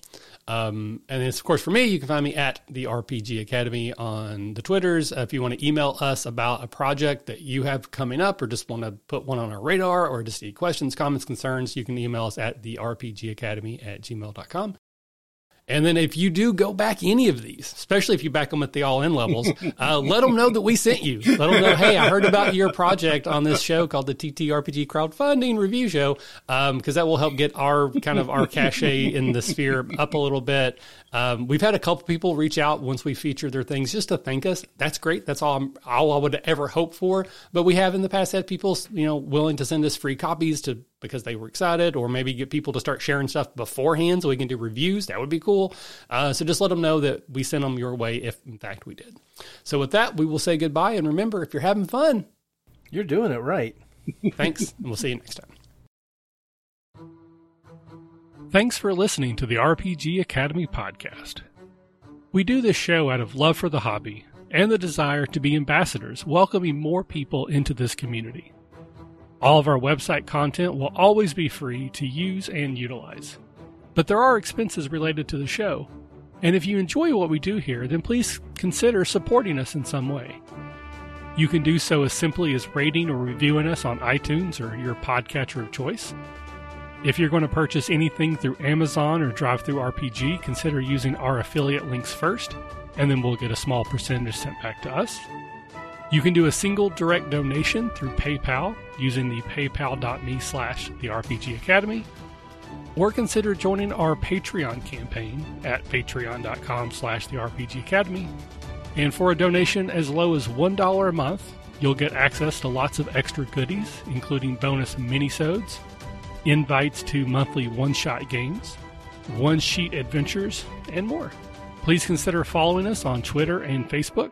Um, and it's, of course, for me, you can find me at the RPG Academy on the Twitters. Uh, if you want to email us about a project that you have coming up or just want to put one on our radar or just any questions, comments, concerns, you can email us at the RPG Academy at gmail.com. And then if you do go back any of these, especially if you back them at the all in levels, uh, let them know that we sent you. Let them know, hey, I heard about your project on this show called the TTRPG Crowdfunding Review Show, because um, that will help get our kind of our cachet in the sphere up a little bit. Um, we've had a couple people reach out once we feature their things just to thank us. That's great. That's all, all I would ever hope for. But we have in the past had people, you know, willing to send us free copies to because they were excited, or maybe get people to start sharing stuff beforehand so we can do reviews. That would be cool. Uh, so just let them know that we sent them your way if in fact we did. So with that, we will say goodbye. And remember, if you're having fun, you're doing it right. Thanks, and we'll see you next time. Thanks for listening to the RPG Academy podcast. We do this show out of love for the hobby and the desire to be ambassadors, welcoming more people into this community. All of our website content will always be free to use and utilize. But there are expenses related to the show, and if you enjoy what we do here, then please consider supporting us in some way. You can do so as simply as rating or reviewing us on iTunes or your podcatcher of choice. If you're going to purchase anything through Amazon or DriveThruRPG, consider using our affiliate links first, and then we'll get a small percentage sent back to us. You can do a single direct donation through PayPal using the paypal.me slash the RPG Academy, or consider joining our Patreon campaign at patreon.com slash the RPG Academy. And for a donation as low as $1 a month, you'll get access to lots of extra goodies, including bonus minisodes, invites to monthly one shot games, one sheet adventures, and more. Please consider following us on Twitter and Facebook,